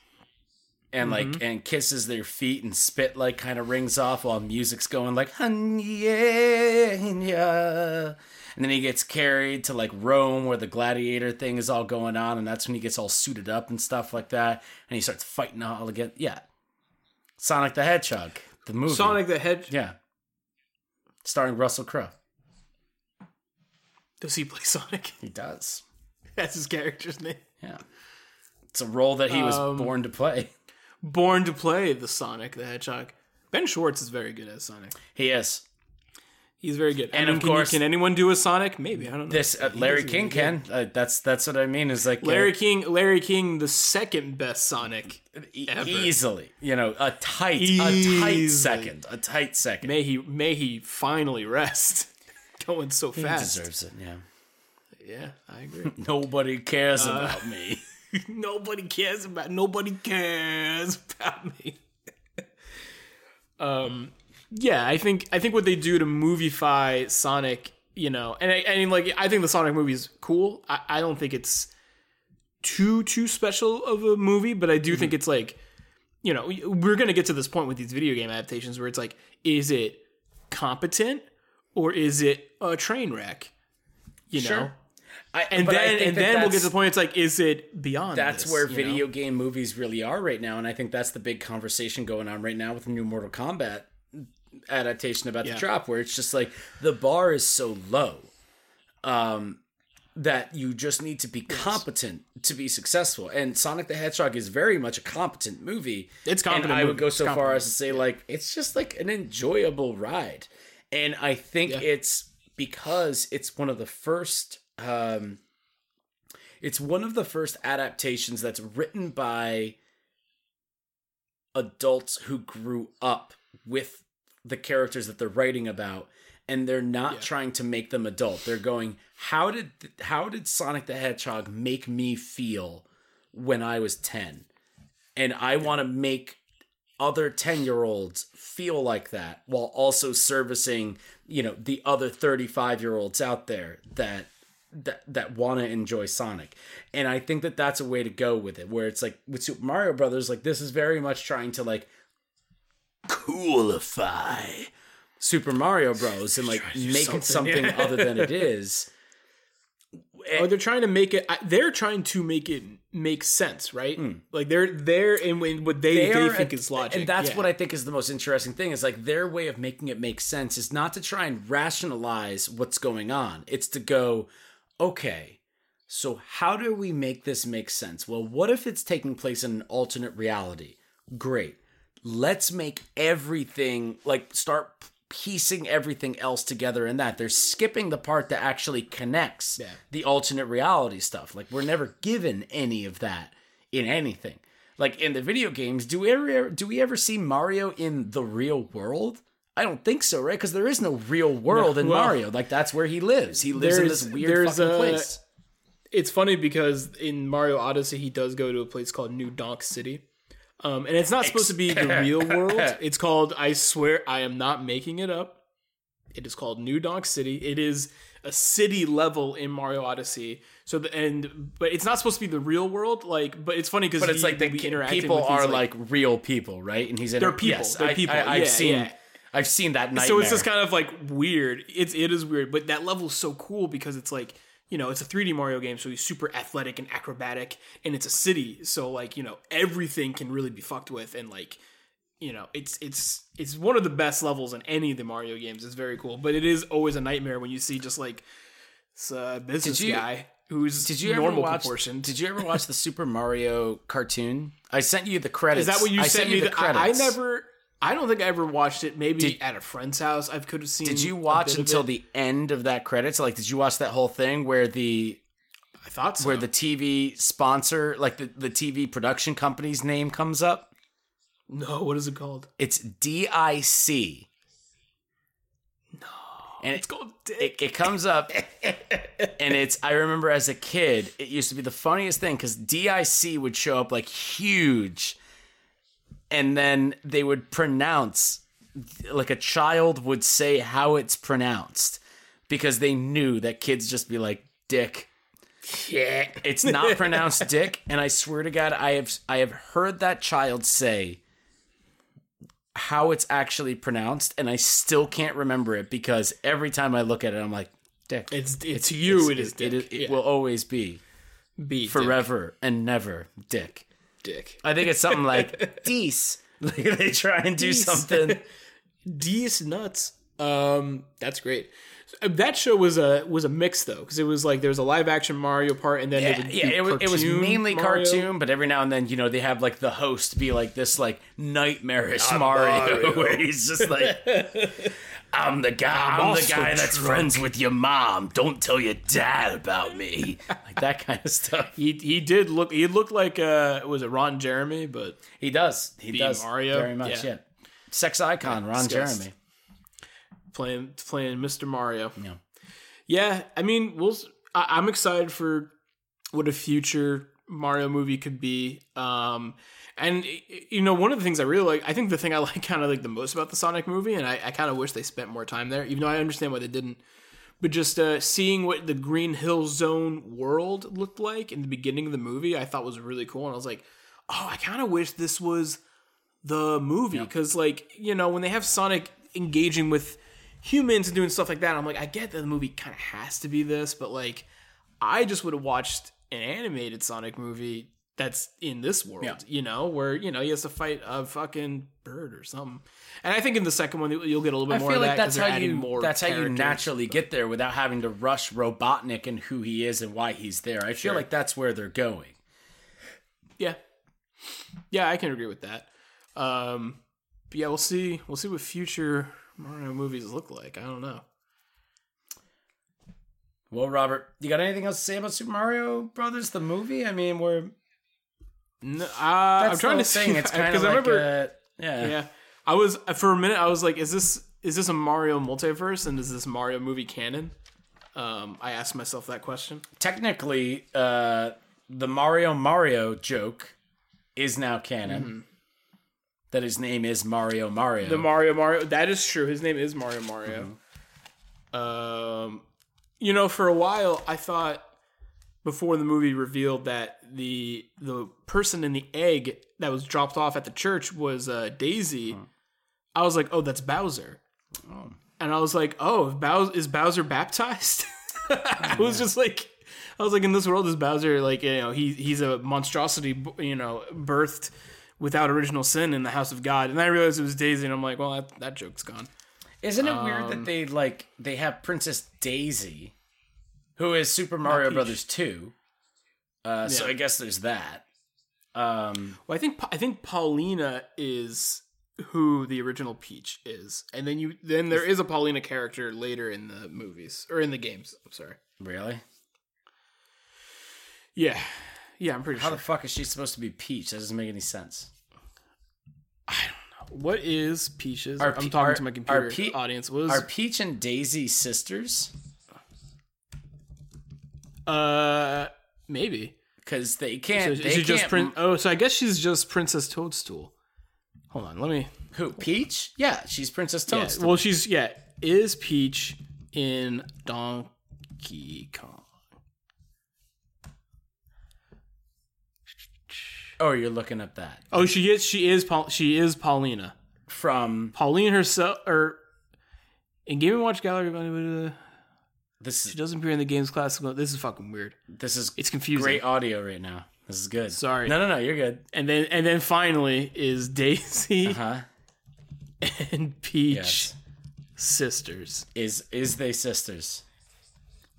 and like Mm-hmm. and kisses their feet and spit like kind of rings off while music's going like "Hanya." And then he gets carried to like Rome where the gladiator thing is all going on and that's when he gets all suited up and stuff like that and he starts fighting all again yeah Sonic the Hedgehog the movie Sonic the Hedgehog. yeah starring Russell Crowe Does he play Sonic? he does That's his character's name. yeah it's a role that he was Um, born to play Born to play the Sonic the Hedgehog. Ben Schwartz is very good as Sonic. he is He's very good. And mean, of can course- can anyone do a Sonic? Maybe I don't know. This uh, Larry King can. Uh, that's that's what I mean. Is like uh, Larry King. Larry King, the second best Sonic. e- ever. easily, you know, a tight, a tight second, a tight second. May he may he finally rest. Going so he fast. He deserves it. Yeah. Yeah, I agree. Nobody cares Uh, about me. nobody cares about. Nobody cares about me. um. Yeah, I think I think what they do to movieify Sonic, you know, and I, I mean, like, I think the Sonic movie is cool. I, I don't think it's too too special of a movie, but I do mm-hmm. think it's like, you know, we're gonna get to this point with these video game adaptations where it's like, is it competent or is it a train wreck? You know, I, and then and then we'll get to the point. It's like, is it beyond? That's this, where you know? video game movies really are right now, and I think that's the big conversation going on right now with the new Mortal Kombat adaptation about Yeah. to drop, where it's just like the bar is so low, um, that you just need to be competent to be successful. And Sonic the Hedgehog is very much a competent movie. It's competent And I would go so far as to say like it's just like an enjoyable ride. And I think Yeah. it's because it's one of the first um it's one of the first adaptations that's written by adults who grew up with the characters that they're writing about and they're not Yeah. trying to make them adult they're going how did how did sonic the hedgehog make me feel when i was 10 and i want to make other 10 year olds feel like that while also servicing you know the other 35 year olds out there that that that want to enjoy Sonic. And I think that that's a way to go with it where it's like with Super Mario Brothers like this is very much trying to like coolify Super Mario Bros and like make something, it something yeah. other than it is. Oh, they're trying to make it. They're trying to make it make sense, right? Hmm. Like they're they're in what they they, are think is logic, And that's Yeah. what I think is the most interesting thing is like their way of making it make sense is not to try and rationalize what's going on. It's to go, okay, so how do we make this make sense? Well, what if it's taking place in an alternate reality? Great. Let's make everything like start piecing everything else together in that. They're skipping the part that actually connects Yeah. the alternate reality stuff. Like we're never given any of that in anything. Like in the video games, do we ever do we ever see Mario in the real world? I don't think so, right? Because there is no real world in well, Mario. Like that's where he lives. He lives in this weird fucking a- place. it's funny because in Mario Odyssey he does go to a place called New Donk City. Um, and it's not supposed to be the real world. It's called I swear I am not making it up. It is called New Donk City. It is a city level in Mario Odyssey. So the and but it's not supposed to be the real world like but it's funny But it's like the people are like, real people, right? And he's in They're people. Yes, They're I, people. I, have Yeah, seen yeah. I've seen that nightmare. so it's just kind of like weird. It's it is weird, but that level's so cool because it's like you know it's a 3D Mario game, so he's super athletic and acrobatic, and it's a city, so like you know everything can really be fucked with, and like you know it's it's it's one of the best levels in any of the Mario games. It's very cool, but it is always a nightmare when you see just like this uh, business you- guy who's Did you ever normal watch? Did you ever watch the Super Mario cartoon? I sent you the credits. Is that what you I sent you me? the The, I, I never. I don't think I ever watched it. Maybe Did- at a friend's house, I could have seen. Did you watch until the end of that credits? Like, did you watch that whole thing where the I thought so. where the TV sponsor, like the the TV production company's name comes up? no, what is it called? It's DIC. No, and It's called Dick. it, it comes up and it's i remember as a kid it used to be the funniest thing because dic would show up like huge and then they would pronounce like a child would say how it's pronounced because they knew that kids just be like dick yeah. it's not pronounced dick and i swear to god i have i have heard that child say how it's actually pronounced and i still can't remember it because every time i look at it i'm like dick It's it's you. it is it, Dick. it Yeah. will always be be forever and never dick Dick. i think it's something like dees like they try and do Dees. something D's nuts. Um, that's great. Uh, That show was a was a mix though, because it was like there was a live action Mario part, and then yeah, yeah it, was, it was mainly Mario. cartoon but every now and then you know they have like the host be like this like nightmarish mario, Mario. where he's just like i'm the guy i'm, the also guy that's drunk." friends with your mom don't tell your dad about me like that kind of stuff He he did look. He looked like uh, was it Ron Jeremy? But he does he does Mario, very much yeah. yeah, sex icon ron disgust. jeremy playing playing Mr. Mario. Yeah. Yeah, I mean, we'll. I, I'm excited for what a future Mario movie could be. Um, and you know, one of the things I really like, I think the thing I like kind of like the most about the Sonic movie, and I, I kind of wish they spent more time there, even though I understand why they didn't. But just uh, seeing what the Green Hill Zone world looked like in the beginning of the movie, I thought was really cool, and I was like, oh, I kind of wish this was the movie because, like, you know, when they have Sonic engaging with humans and doing stuff like that, I'm like, I get that the movie kind of has to be this, but like, I just would have watched an animated Sonic movie that's in this world, Yeah. you know, where you know he has to fight a fucking bird or something. And I think in the second one you'll get a little bit I more feel of like that that's how you more that's how you naturally get there without having to rush Robotnik and who he is and why he's there. I feel like that's where they're going. Yeah, yeah, I can agree with that. Um, but yeah, we'll see. We'll see what future Mario movies look like. I don't know. Well, Robert, you got anything else to say about Super Mario Brothers the movie? I mean, we're No, uh, I'm trying to thing. see It's kind of because like I remember. uh, yeah. yeah, I was for a minute. I was like, "Is this is this a Mario multiverse? And is this Mario movie canon?" Um, I asked myself that question. Technically, uh, the Mario Mario joke is now canon. That his name is Mario Mario. The Mario Mario. That is true. His name is Mario Mario. Um, you know, for a while, I thought before the movie revealed that the the person in the egg that was dropped off at the church was uh, Daisy. I was like, oh, that's Bowser. And I was like, oh, Bowser is Bowser baptized? I was just like, I was like, in this world, is Bowser like you know he he's a monstrosity you know birthed without original sin in the house of God? And I realized it was Daisy, and I'm like, well, that that joke's gone. Isn't it weird Um, that they like they have Princess Daisy, who is Super Mario Brothers two? Uh, So I guess there's that. Um, Well, I think I think Paulina is who the original Peach is, and then you then there is a Paulina character later in the movies or in the games. I'm sorry. really? Yeah, yeah, I'm pretty How sure. the fuck is she supposed to be Peach? That doesn't make any sense. I don't know. What is Peach's? Are I'm Pe- talking are- to my computer Pe- audience. What is Are Peach and Daisy sisters? Uh maybe? Because they can't. is they she can't. just prin- Oh, so I guess she's just Princess Toadstool. Hold on, let me. who? Peach? Yeah, she's Princess Yeah, Toadstool. well, she's yeah. Is Peach in Donkey Kong? oh, you're looking up that Oh, she is. She is. Paul, she is Paulina. from Pauline herself, or in Game and Watch Gallery, uh, this. she Is, doesn't appear in the games classical. This is fucking weird. this is It's confusing. great audio right now. This is good. Sorry. No, no, no. You're good. And then, and then finally is Daisy Huh? and Peach Yes. sisters. Is is they sisters?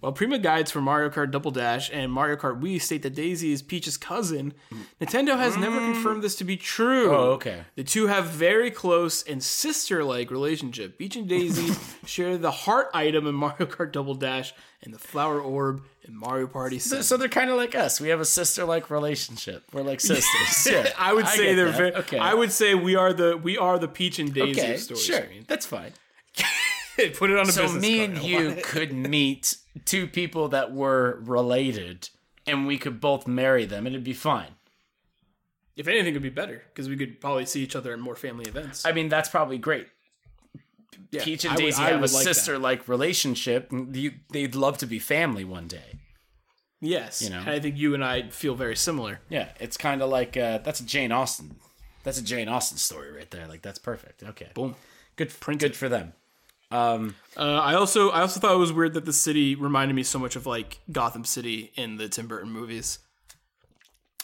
While Prima guides for Mario Kart Double Dash and Mario Kart Wii state that Daisy is Peach's cousin, Nintendo has never mm. confirmed this to be true. Oh, okay. The two have very close and sister-like relationship. Peach and Daisy share the heart item in Mario Kart Double Dash and the flower orb in Mario Party 7. So they're kind of like us. We have a sister-like relationship. We're like sisters. Yeah, I would say get they're very, okay. I would say we are the we are the Peach and Daisy okay, story sure, screen. that's fine. Put it on a So business me card. and you could meet two people that were related, and we could both marry them, and it'd be fine. if anything, it'd be better because we could probably see each other at more family events. I mean, that's probably great. Yeah, Peach and I would- Daisy I have a like sister-like relationship. you- They'd love to be family one day. Yes, you know. and I think you and I feel very similar. Yeah, it's kind of like uh, that's a Jane Austen. That's a Jane Austen story right there. Like that's perfect. Okay, Boom. good. Print good for them. Um, Uh, I also I also thought it was weird that the city reminded me so much of like Gotham City in the Tim Burton movies.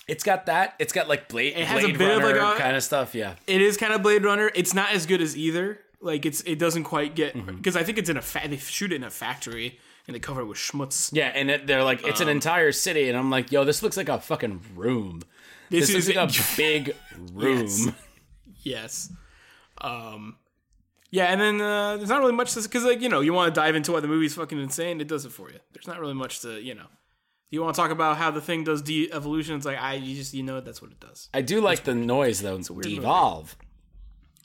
it's got that. It's got like Blade. It has a Blade bit of, like, Runner a- kind of stuff. Yeah. It is kind of Blade Runner. It's not as good as either. Like it's it doesn't quite get Mm-hmm. because I think it's in a fa- they shoot it in a factory and they cover it with schmutz. Yeah, and it, they're like, it's an entire city, and I'm like, yo, this looks like a fucking room. This, is is like a big room. Yes. Yes. Um. Yeah, and then uh, there's not really much to because like you know you want to dive into why the movie's fucking insane. It does it for you. There's not really much to you know. You want to talk about how the thing does de-evolution? It's like I you just you know that's what it does. I do like the noise though. It's weird. Devolve,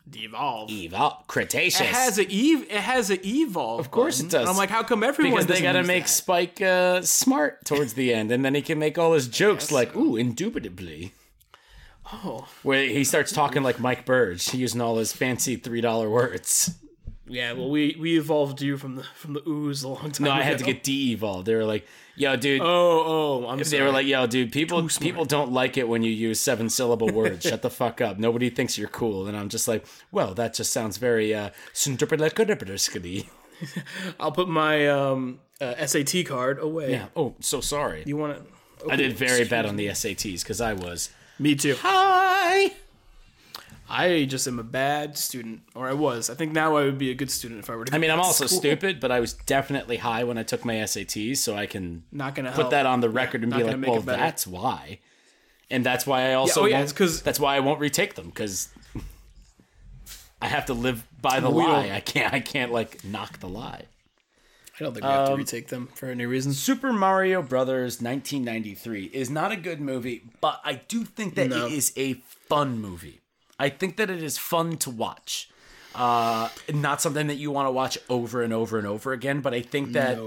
De-evolve. Cretaceous. It has a ev. It has a evolve. Of course it does. I'm like, how come everyone? because they got to make that? Spike uh, smart towards the end, and then he can make all his jokes like, "Ooh, indubitably." Oh, Where he starts talking like Mike Burge, using all his fancy three dollar words. yeah. Well, we we evolved you from the from the ooze a long time. Ago. No, I had to get de-evolved. They were like, "Yo, dude." Oh, oh, I'm they sorry. were like, "Yo, dude, people people don't like it when you use seven syllable words. Shut the fuck up. Nobody thinks you're cool." And I'm just like, "Well, that just sounds very uh. I'll put my um uh, SAT card away. Yeah. Oh, so sorry. You want to? I did very bad on the SATs because I was Me too. Hi. I just am a bad student, or I was. I think now I would be a good student if I were to. I mean, I'm also school. stupid, but I was definitely high when I took my SATs, so I can Not gonna put help. that on the record and be like, well, that's why. And that's why I oh, also oh, yeah, won't- it's 'cause- that's why I won't retake them because I have to live by the lie. I can't. I can't like knock the lie. I don't think we have to Um, retake them for any reason. Super Mario Brothers 1993 is not a good movie, but I do think that No. it is a fun movie. I think that it is fun to watch. Uh, not something that you want to watch over and over and over again, but I think that,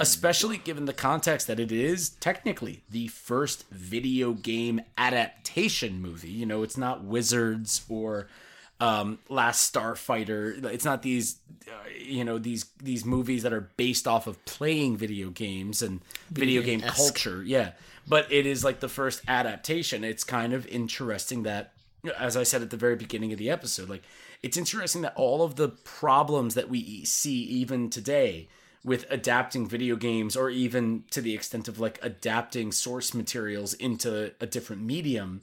especially given the context that it is technically the first video game adaptation movie, you know, it's not Wizards or um, Last Starfighter. It's not these, uh, you know, these these movies that are based off of playing video games and video game culture. Yeah, but it is like the first adaptation. It's kind of interesting that, as I said at the very beginning of the episode, like it's interesting that all of the problems that we see even today with adapting video games or even to the extent of like adapting source materials into a different medium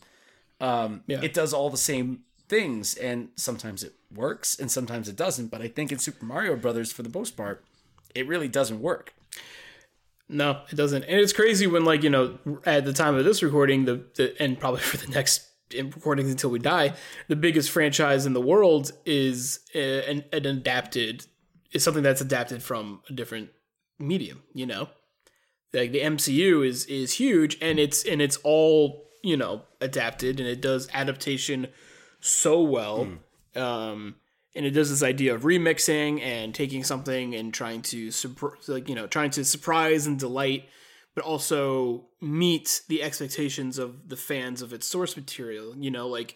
um, Yeah. it does all the same things and sometimes it works and sometimes it doesn't but i think in super mario brothers for the most part it really doesn't work No, it doesn't. And it's crazy when, like, you know, at the time of this recording, the, the and probably for the next recordings until we die, the biggest franchise in the world is uh, an, an adapted, is something that's adapted from a different medium. You know, like the MCU is is huge, and it's and it's all you know adapted, and it does adaptation so well. Um, and it does this idea of remixing and taking something and trying to like you know trying to surprise and delight but also meet the expectations of the fans of its source material you know like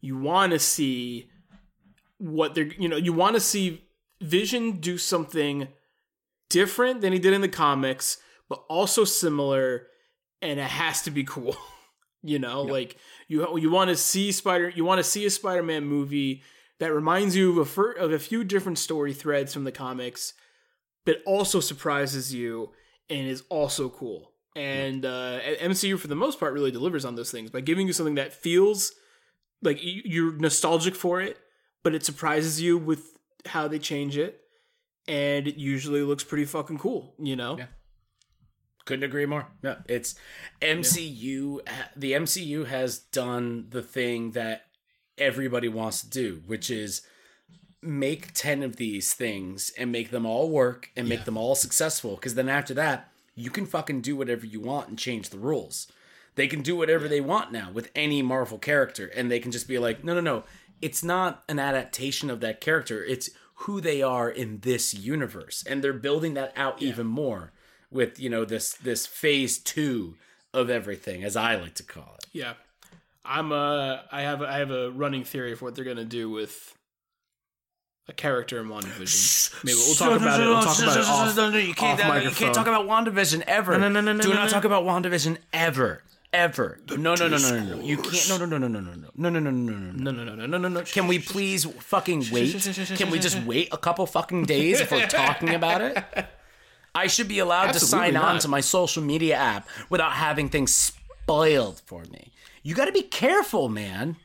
you want to see what they're you know you want to see vision do something different than he did in the comics but also similar and it has to be cool you know like you you want to see spider you want to see a spider-man movie that reminds you of a, of a few different story threads from the comics but also surprises you and is also cool. And uh, mcu for the most part really delivers on those things by giving you something that feels like you're nostalgic for it but it surprises you with how they change it and it usually looks pretty fucking cool you know? Yeah. Couldn't agree more. No it's mcu the mcu has done the thing that everybody wants to do which is make 10 of these things and make them all work and make them all successful because then after that you can fucking do whatever you want and change the rules. They can do whatever they want now with any marvel character and they can just be like no no no. It's not an adaptation of that character. It's who they are in this universe. And they're building that out even more with you know this this phase 2 of everything as i like to call it Yeah, I'm uh I have I have a running theory for what they're gonna do with a character in WandaVision. Maybe we'll talk about it. We'll talk about it off, No, no, you can't, off you can't talk about WandaVision ever. No, no, no, no, Do no, not no. talk about WandaVision ever. Ever. No, no, no, no, no, no. You can't. No, no, no, no, no, no, no, no, no, no, no, no. No, no, no, no, no, no, no. Can we please fucking wait? Can we just wait a couple fucking days if we're talking about it? I should be allowed to Absolutely sign on to my social media app without having things spoiled for me. You got to be careful, man.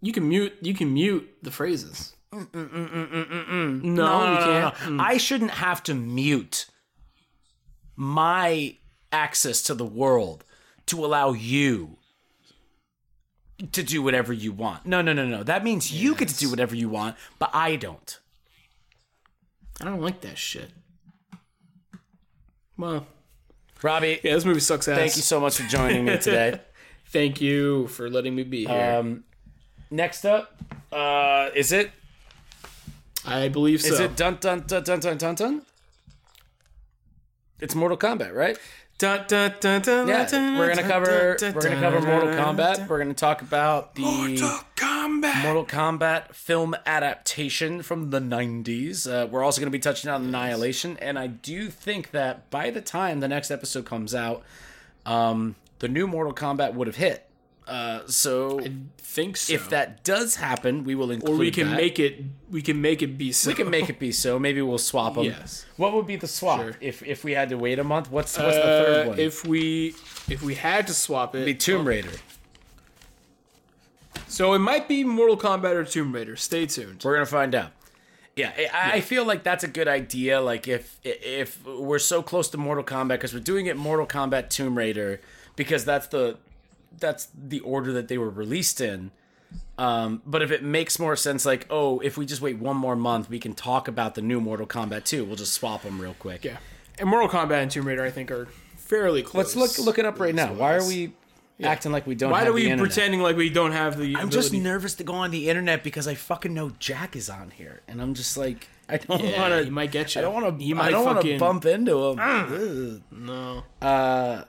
You can mute. You can mute the phrases. No, you can't. I shouldn't have to mute my access to the world to allow you to do whatever you want. No, no, no, no. That means you get to do whatever you want, but I don't. I don't like that shit. Well, Robbie, yeah, this movie sucks ass. thank you so much for joining me today. Thank you for letting me be here. Um, next up, uh, is it I believe so. is it dun dun dun dun dun dun dun? It's Mortal Kombat, right? Yeah, we're gonna cover we're gonna cover Mortal Kombat. We're gonna talk about the Mortal Kombat. Mortal Kombat film adaptation from the 90s. Uh, we're also going to be touching on Annihilation, and I do think that by the time the next episode comes out, um, the new Mortal Kombat would have hit. Uh, so think so. if that does happen, we will include. or we can that. make it, we can make it be. So. We can make it be so. Maybe we'll swap them. Yes. What would be the swap Sure. if if we had to wait a month? What's what's the Uh, third one? if we if we had to swap it, It'd be Tomb Raider. so it might be Mortal Kombat or Tomb Raider. Stay tuned. We're gonna find out. Yeah, I, I feel like that's a good idea. Like if if we're so close to Mortal Kombat because we're doing it Mortal Kombat Tomb Raider because that's the that's the order that they were released in. Um, but if it makes more sense, like oh, if we just wait one more month, we can talk about the new Mortal Kombat 2. We'll just swap them real quick. Yeah, and Mortal Kombat and Tomb Raider, I think, are fairly close. Let's look look it up right now. Why are we acting like we don't? Why have are we internet? pretending like we don't have the? I'm just nervous to go on the internet because I fucking know Jack is on here, and I'm just like, I don't Yeah, want to. he might get you. I don't want to. He I might don't want to fucking- bump into him. Ugh. No. Uh,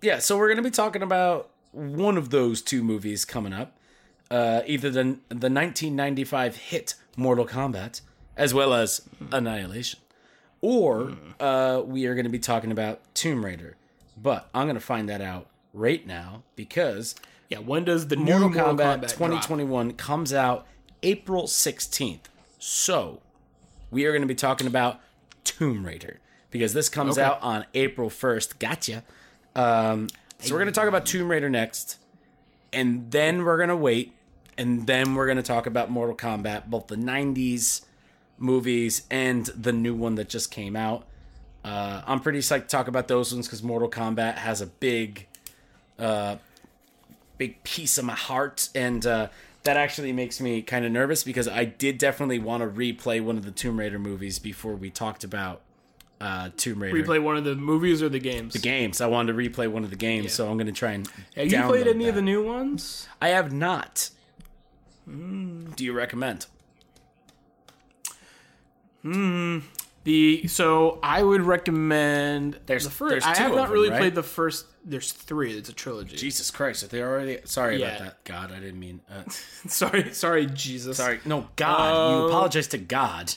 yeah. So we're gonna be talking about one of those two movies coming up. Uh, either the the 1995 hit Mortal Kombat, as well as Annihilation, or uh, we are going to be talking about Tomb Raider. But I'm going to find that out right now because Yeah. When does the Mortal new Mortal Kombat Kombat, 2021 comes out April 16th. So, we are going to be talking about Tomb Raider because this comes Okay. out on April 1st. Gotcha. Um, so, we're going to talk about Tomb Raider next, and then we're going to wait, and then we're going to talk about Mortal Kombat, both the 90s movies and the new one that just came out. Uh, I'm pretty psyched to talk about those ones because Mortal Kombat has a big big piece of my heart and uh, that actually makes me kind of nervous because I did definitely want to replay one of the Tomb Raider movies before we talked about uh, Tomb Raider Replay one of the movies or the games. The games. I wanted to replay one of the games, so I'm going to try and. Have you played any of the new ones? I have not. Hmm. Do you recommend? Hmm. The so I would recommend. There's- the first. there's I have not them, really right? played the first. There's three. It's a trilogy. Jesus Christ! Are they already? Sorry about that. God, I didn't mean. Uh, sorry, sorry, Jesus. sorry. No, God. you Uh, apologize to God.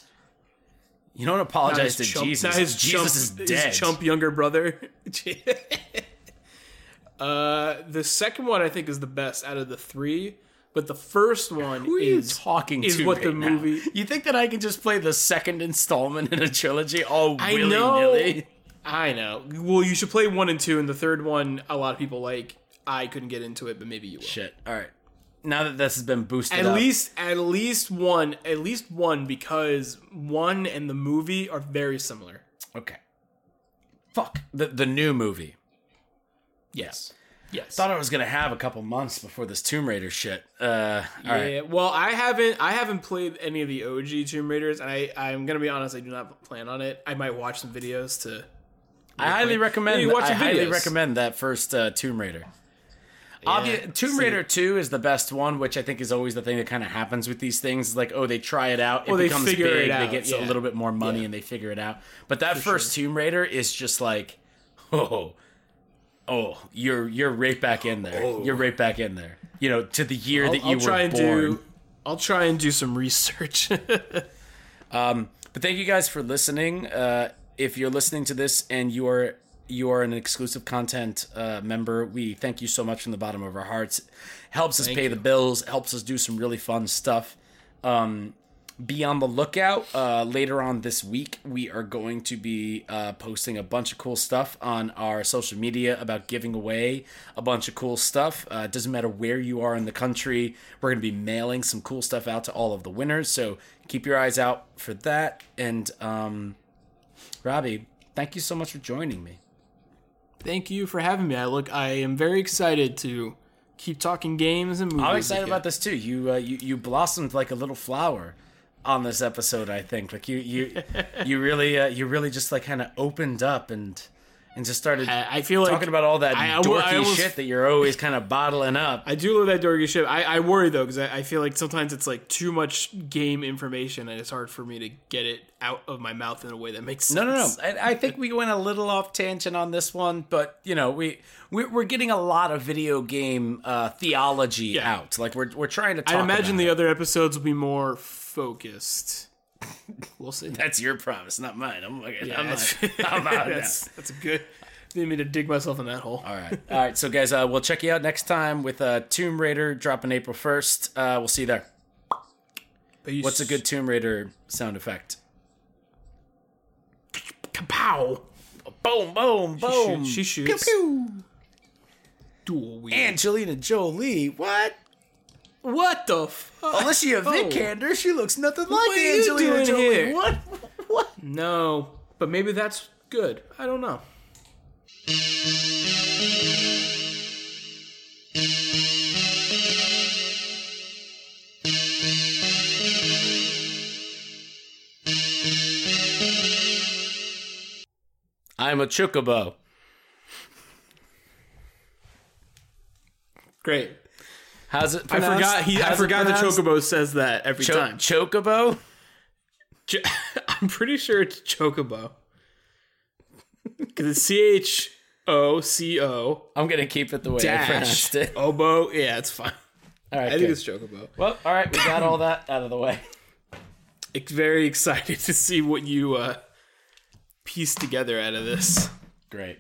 You don't apologize to chump- Jesus. not his Jesus chump, is dead. His chump younger brother. uh, the second one I think is the best out of the three, but the first one Who is talking is to what right the now? movie- You think that I can just play the second installment in a trilogy all I willy know. nilly? I know. Well, you should play one and two, and the third one a lot of people like. I couldn't get into it, but maybe you will. Shit. All right. Now that this has been boosted At up, least, at least one, at least one, because one and the movie are very similar. okay. Fuck the the new movie. Yes. Yes. Thought I was gonna have a couple months before this Tomb Raider shit. Uh, all right. Yeah, well, I haven't I haven't played any of the OG Tomb Raiders, and I I'm gonna be honest, I do not plan on it. I might watch some videos to. I highly recommend. I highly recommend that first uh, Tomb Raider. Obvi- Tomb. Raider Two is the best one, which I think is always the thing that kind of happens with these things. Like, oh, they try it out, it Well, they becomes big, it they get a little bit more money, Yeah. and they figure it out. But that first Tomb Raider is just like, oh, oh, you're you're right back in there. You're right back in there. You know, to the year I'll, that you I'll were try and born. do. I'll try and do some research. But thank you guys for listening. Uh, if you're listening to this and you are you are an exclusive content uh, member, we thank you so much from the bottom of our hearts. Helps us pay the bills. Helps us do some really fun stuff. Um, be on the lookout. Uh, later on this week, we are going to be uh, posting a bunch of cool stuff on our social media about giving away a bunch of cool stuff. Uh, it doesn't matter where you are in the country, we're going to be mailing some cool stuff out to all of the winners. So keep your eyes out for that. And um, Robbie, thank you so much for joining me. Thank you for having me. I look. I am very excited to keep talking games and movies. I'm excited you. about this too. You uh, you you blossomed like a little flower on this episode. I think like you you you really uh, you really just like kind of opened up and and just started I, I feel like talking about all that I- dorky I almost- shit that you're always kind of bottling up. I do love that dorky shit. I, I worry though because I, I feel like sometimes it's like too much game information and it's hard for me to get it out of my mouth in a way that makes sense. No, no, no. I, I think we went a little off tangent on this one, but you know, we we're, we're getting a lot of video game uh, theology Yeah. out. Like we're we're trying to. Talk I imagine the it. other episodes will be more focused. We'll see. That's your promise, not mine. I'm like, Yeah, I'm that's, not. I'm not that's, that's a good, need me to dig myself in that hole. All right. All right. So, guys, uh, we'll check you out next time with uh, Tomb Raider dropping April 1st. Uh, we'll see you there. Peace. What's a good Tomb Raider sound effect? kapow? Boom, boom, boom. She Pew, shoots. pew. Dual wield. Angelina Jolie. What? What the fuck? Alicia Vikander. Oh. She looks nothing like What are you Angelina doing Jolie. here? What? What? No, but maybe that's good. I don't know. I'm a chocobo. Great. How's it? I Pronounced? forgot he. I How's it forgot the pronounced? chocobo says that every Cho- time. chocobo. Ch- I'm pretty sure it's chocobo. Because it's C H O C O I'm gonna keep it the way I dash pronounced it. oboe. Yeah, it's fine. All right. I think good. it's chocobo. Well, all right. We got all that out of the way. It's very excited to see what you uh, piece together out of this. Great.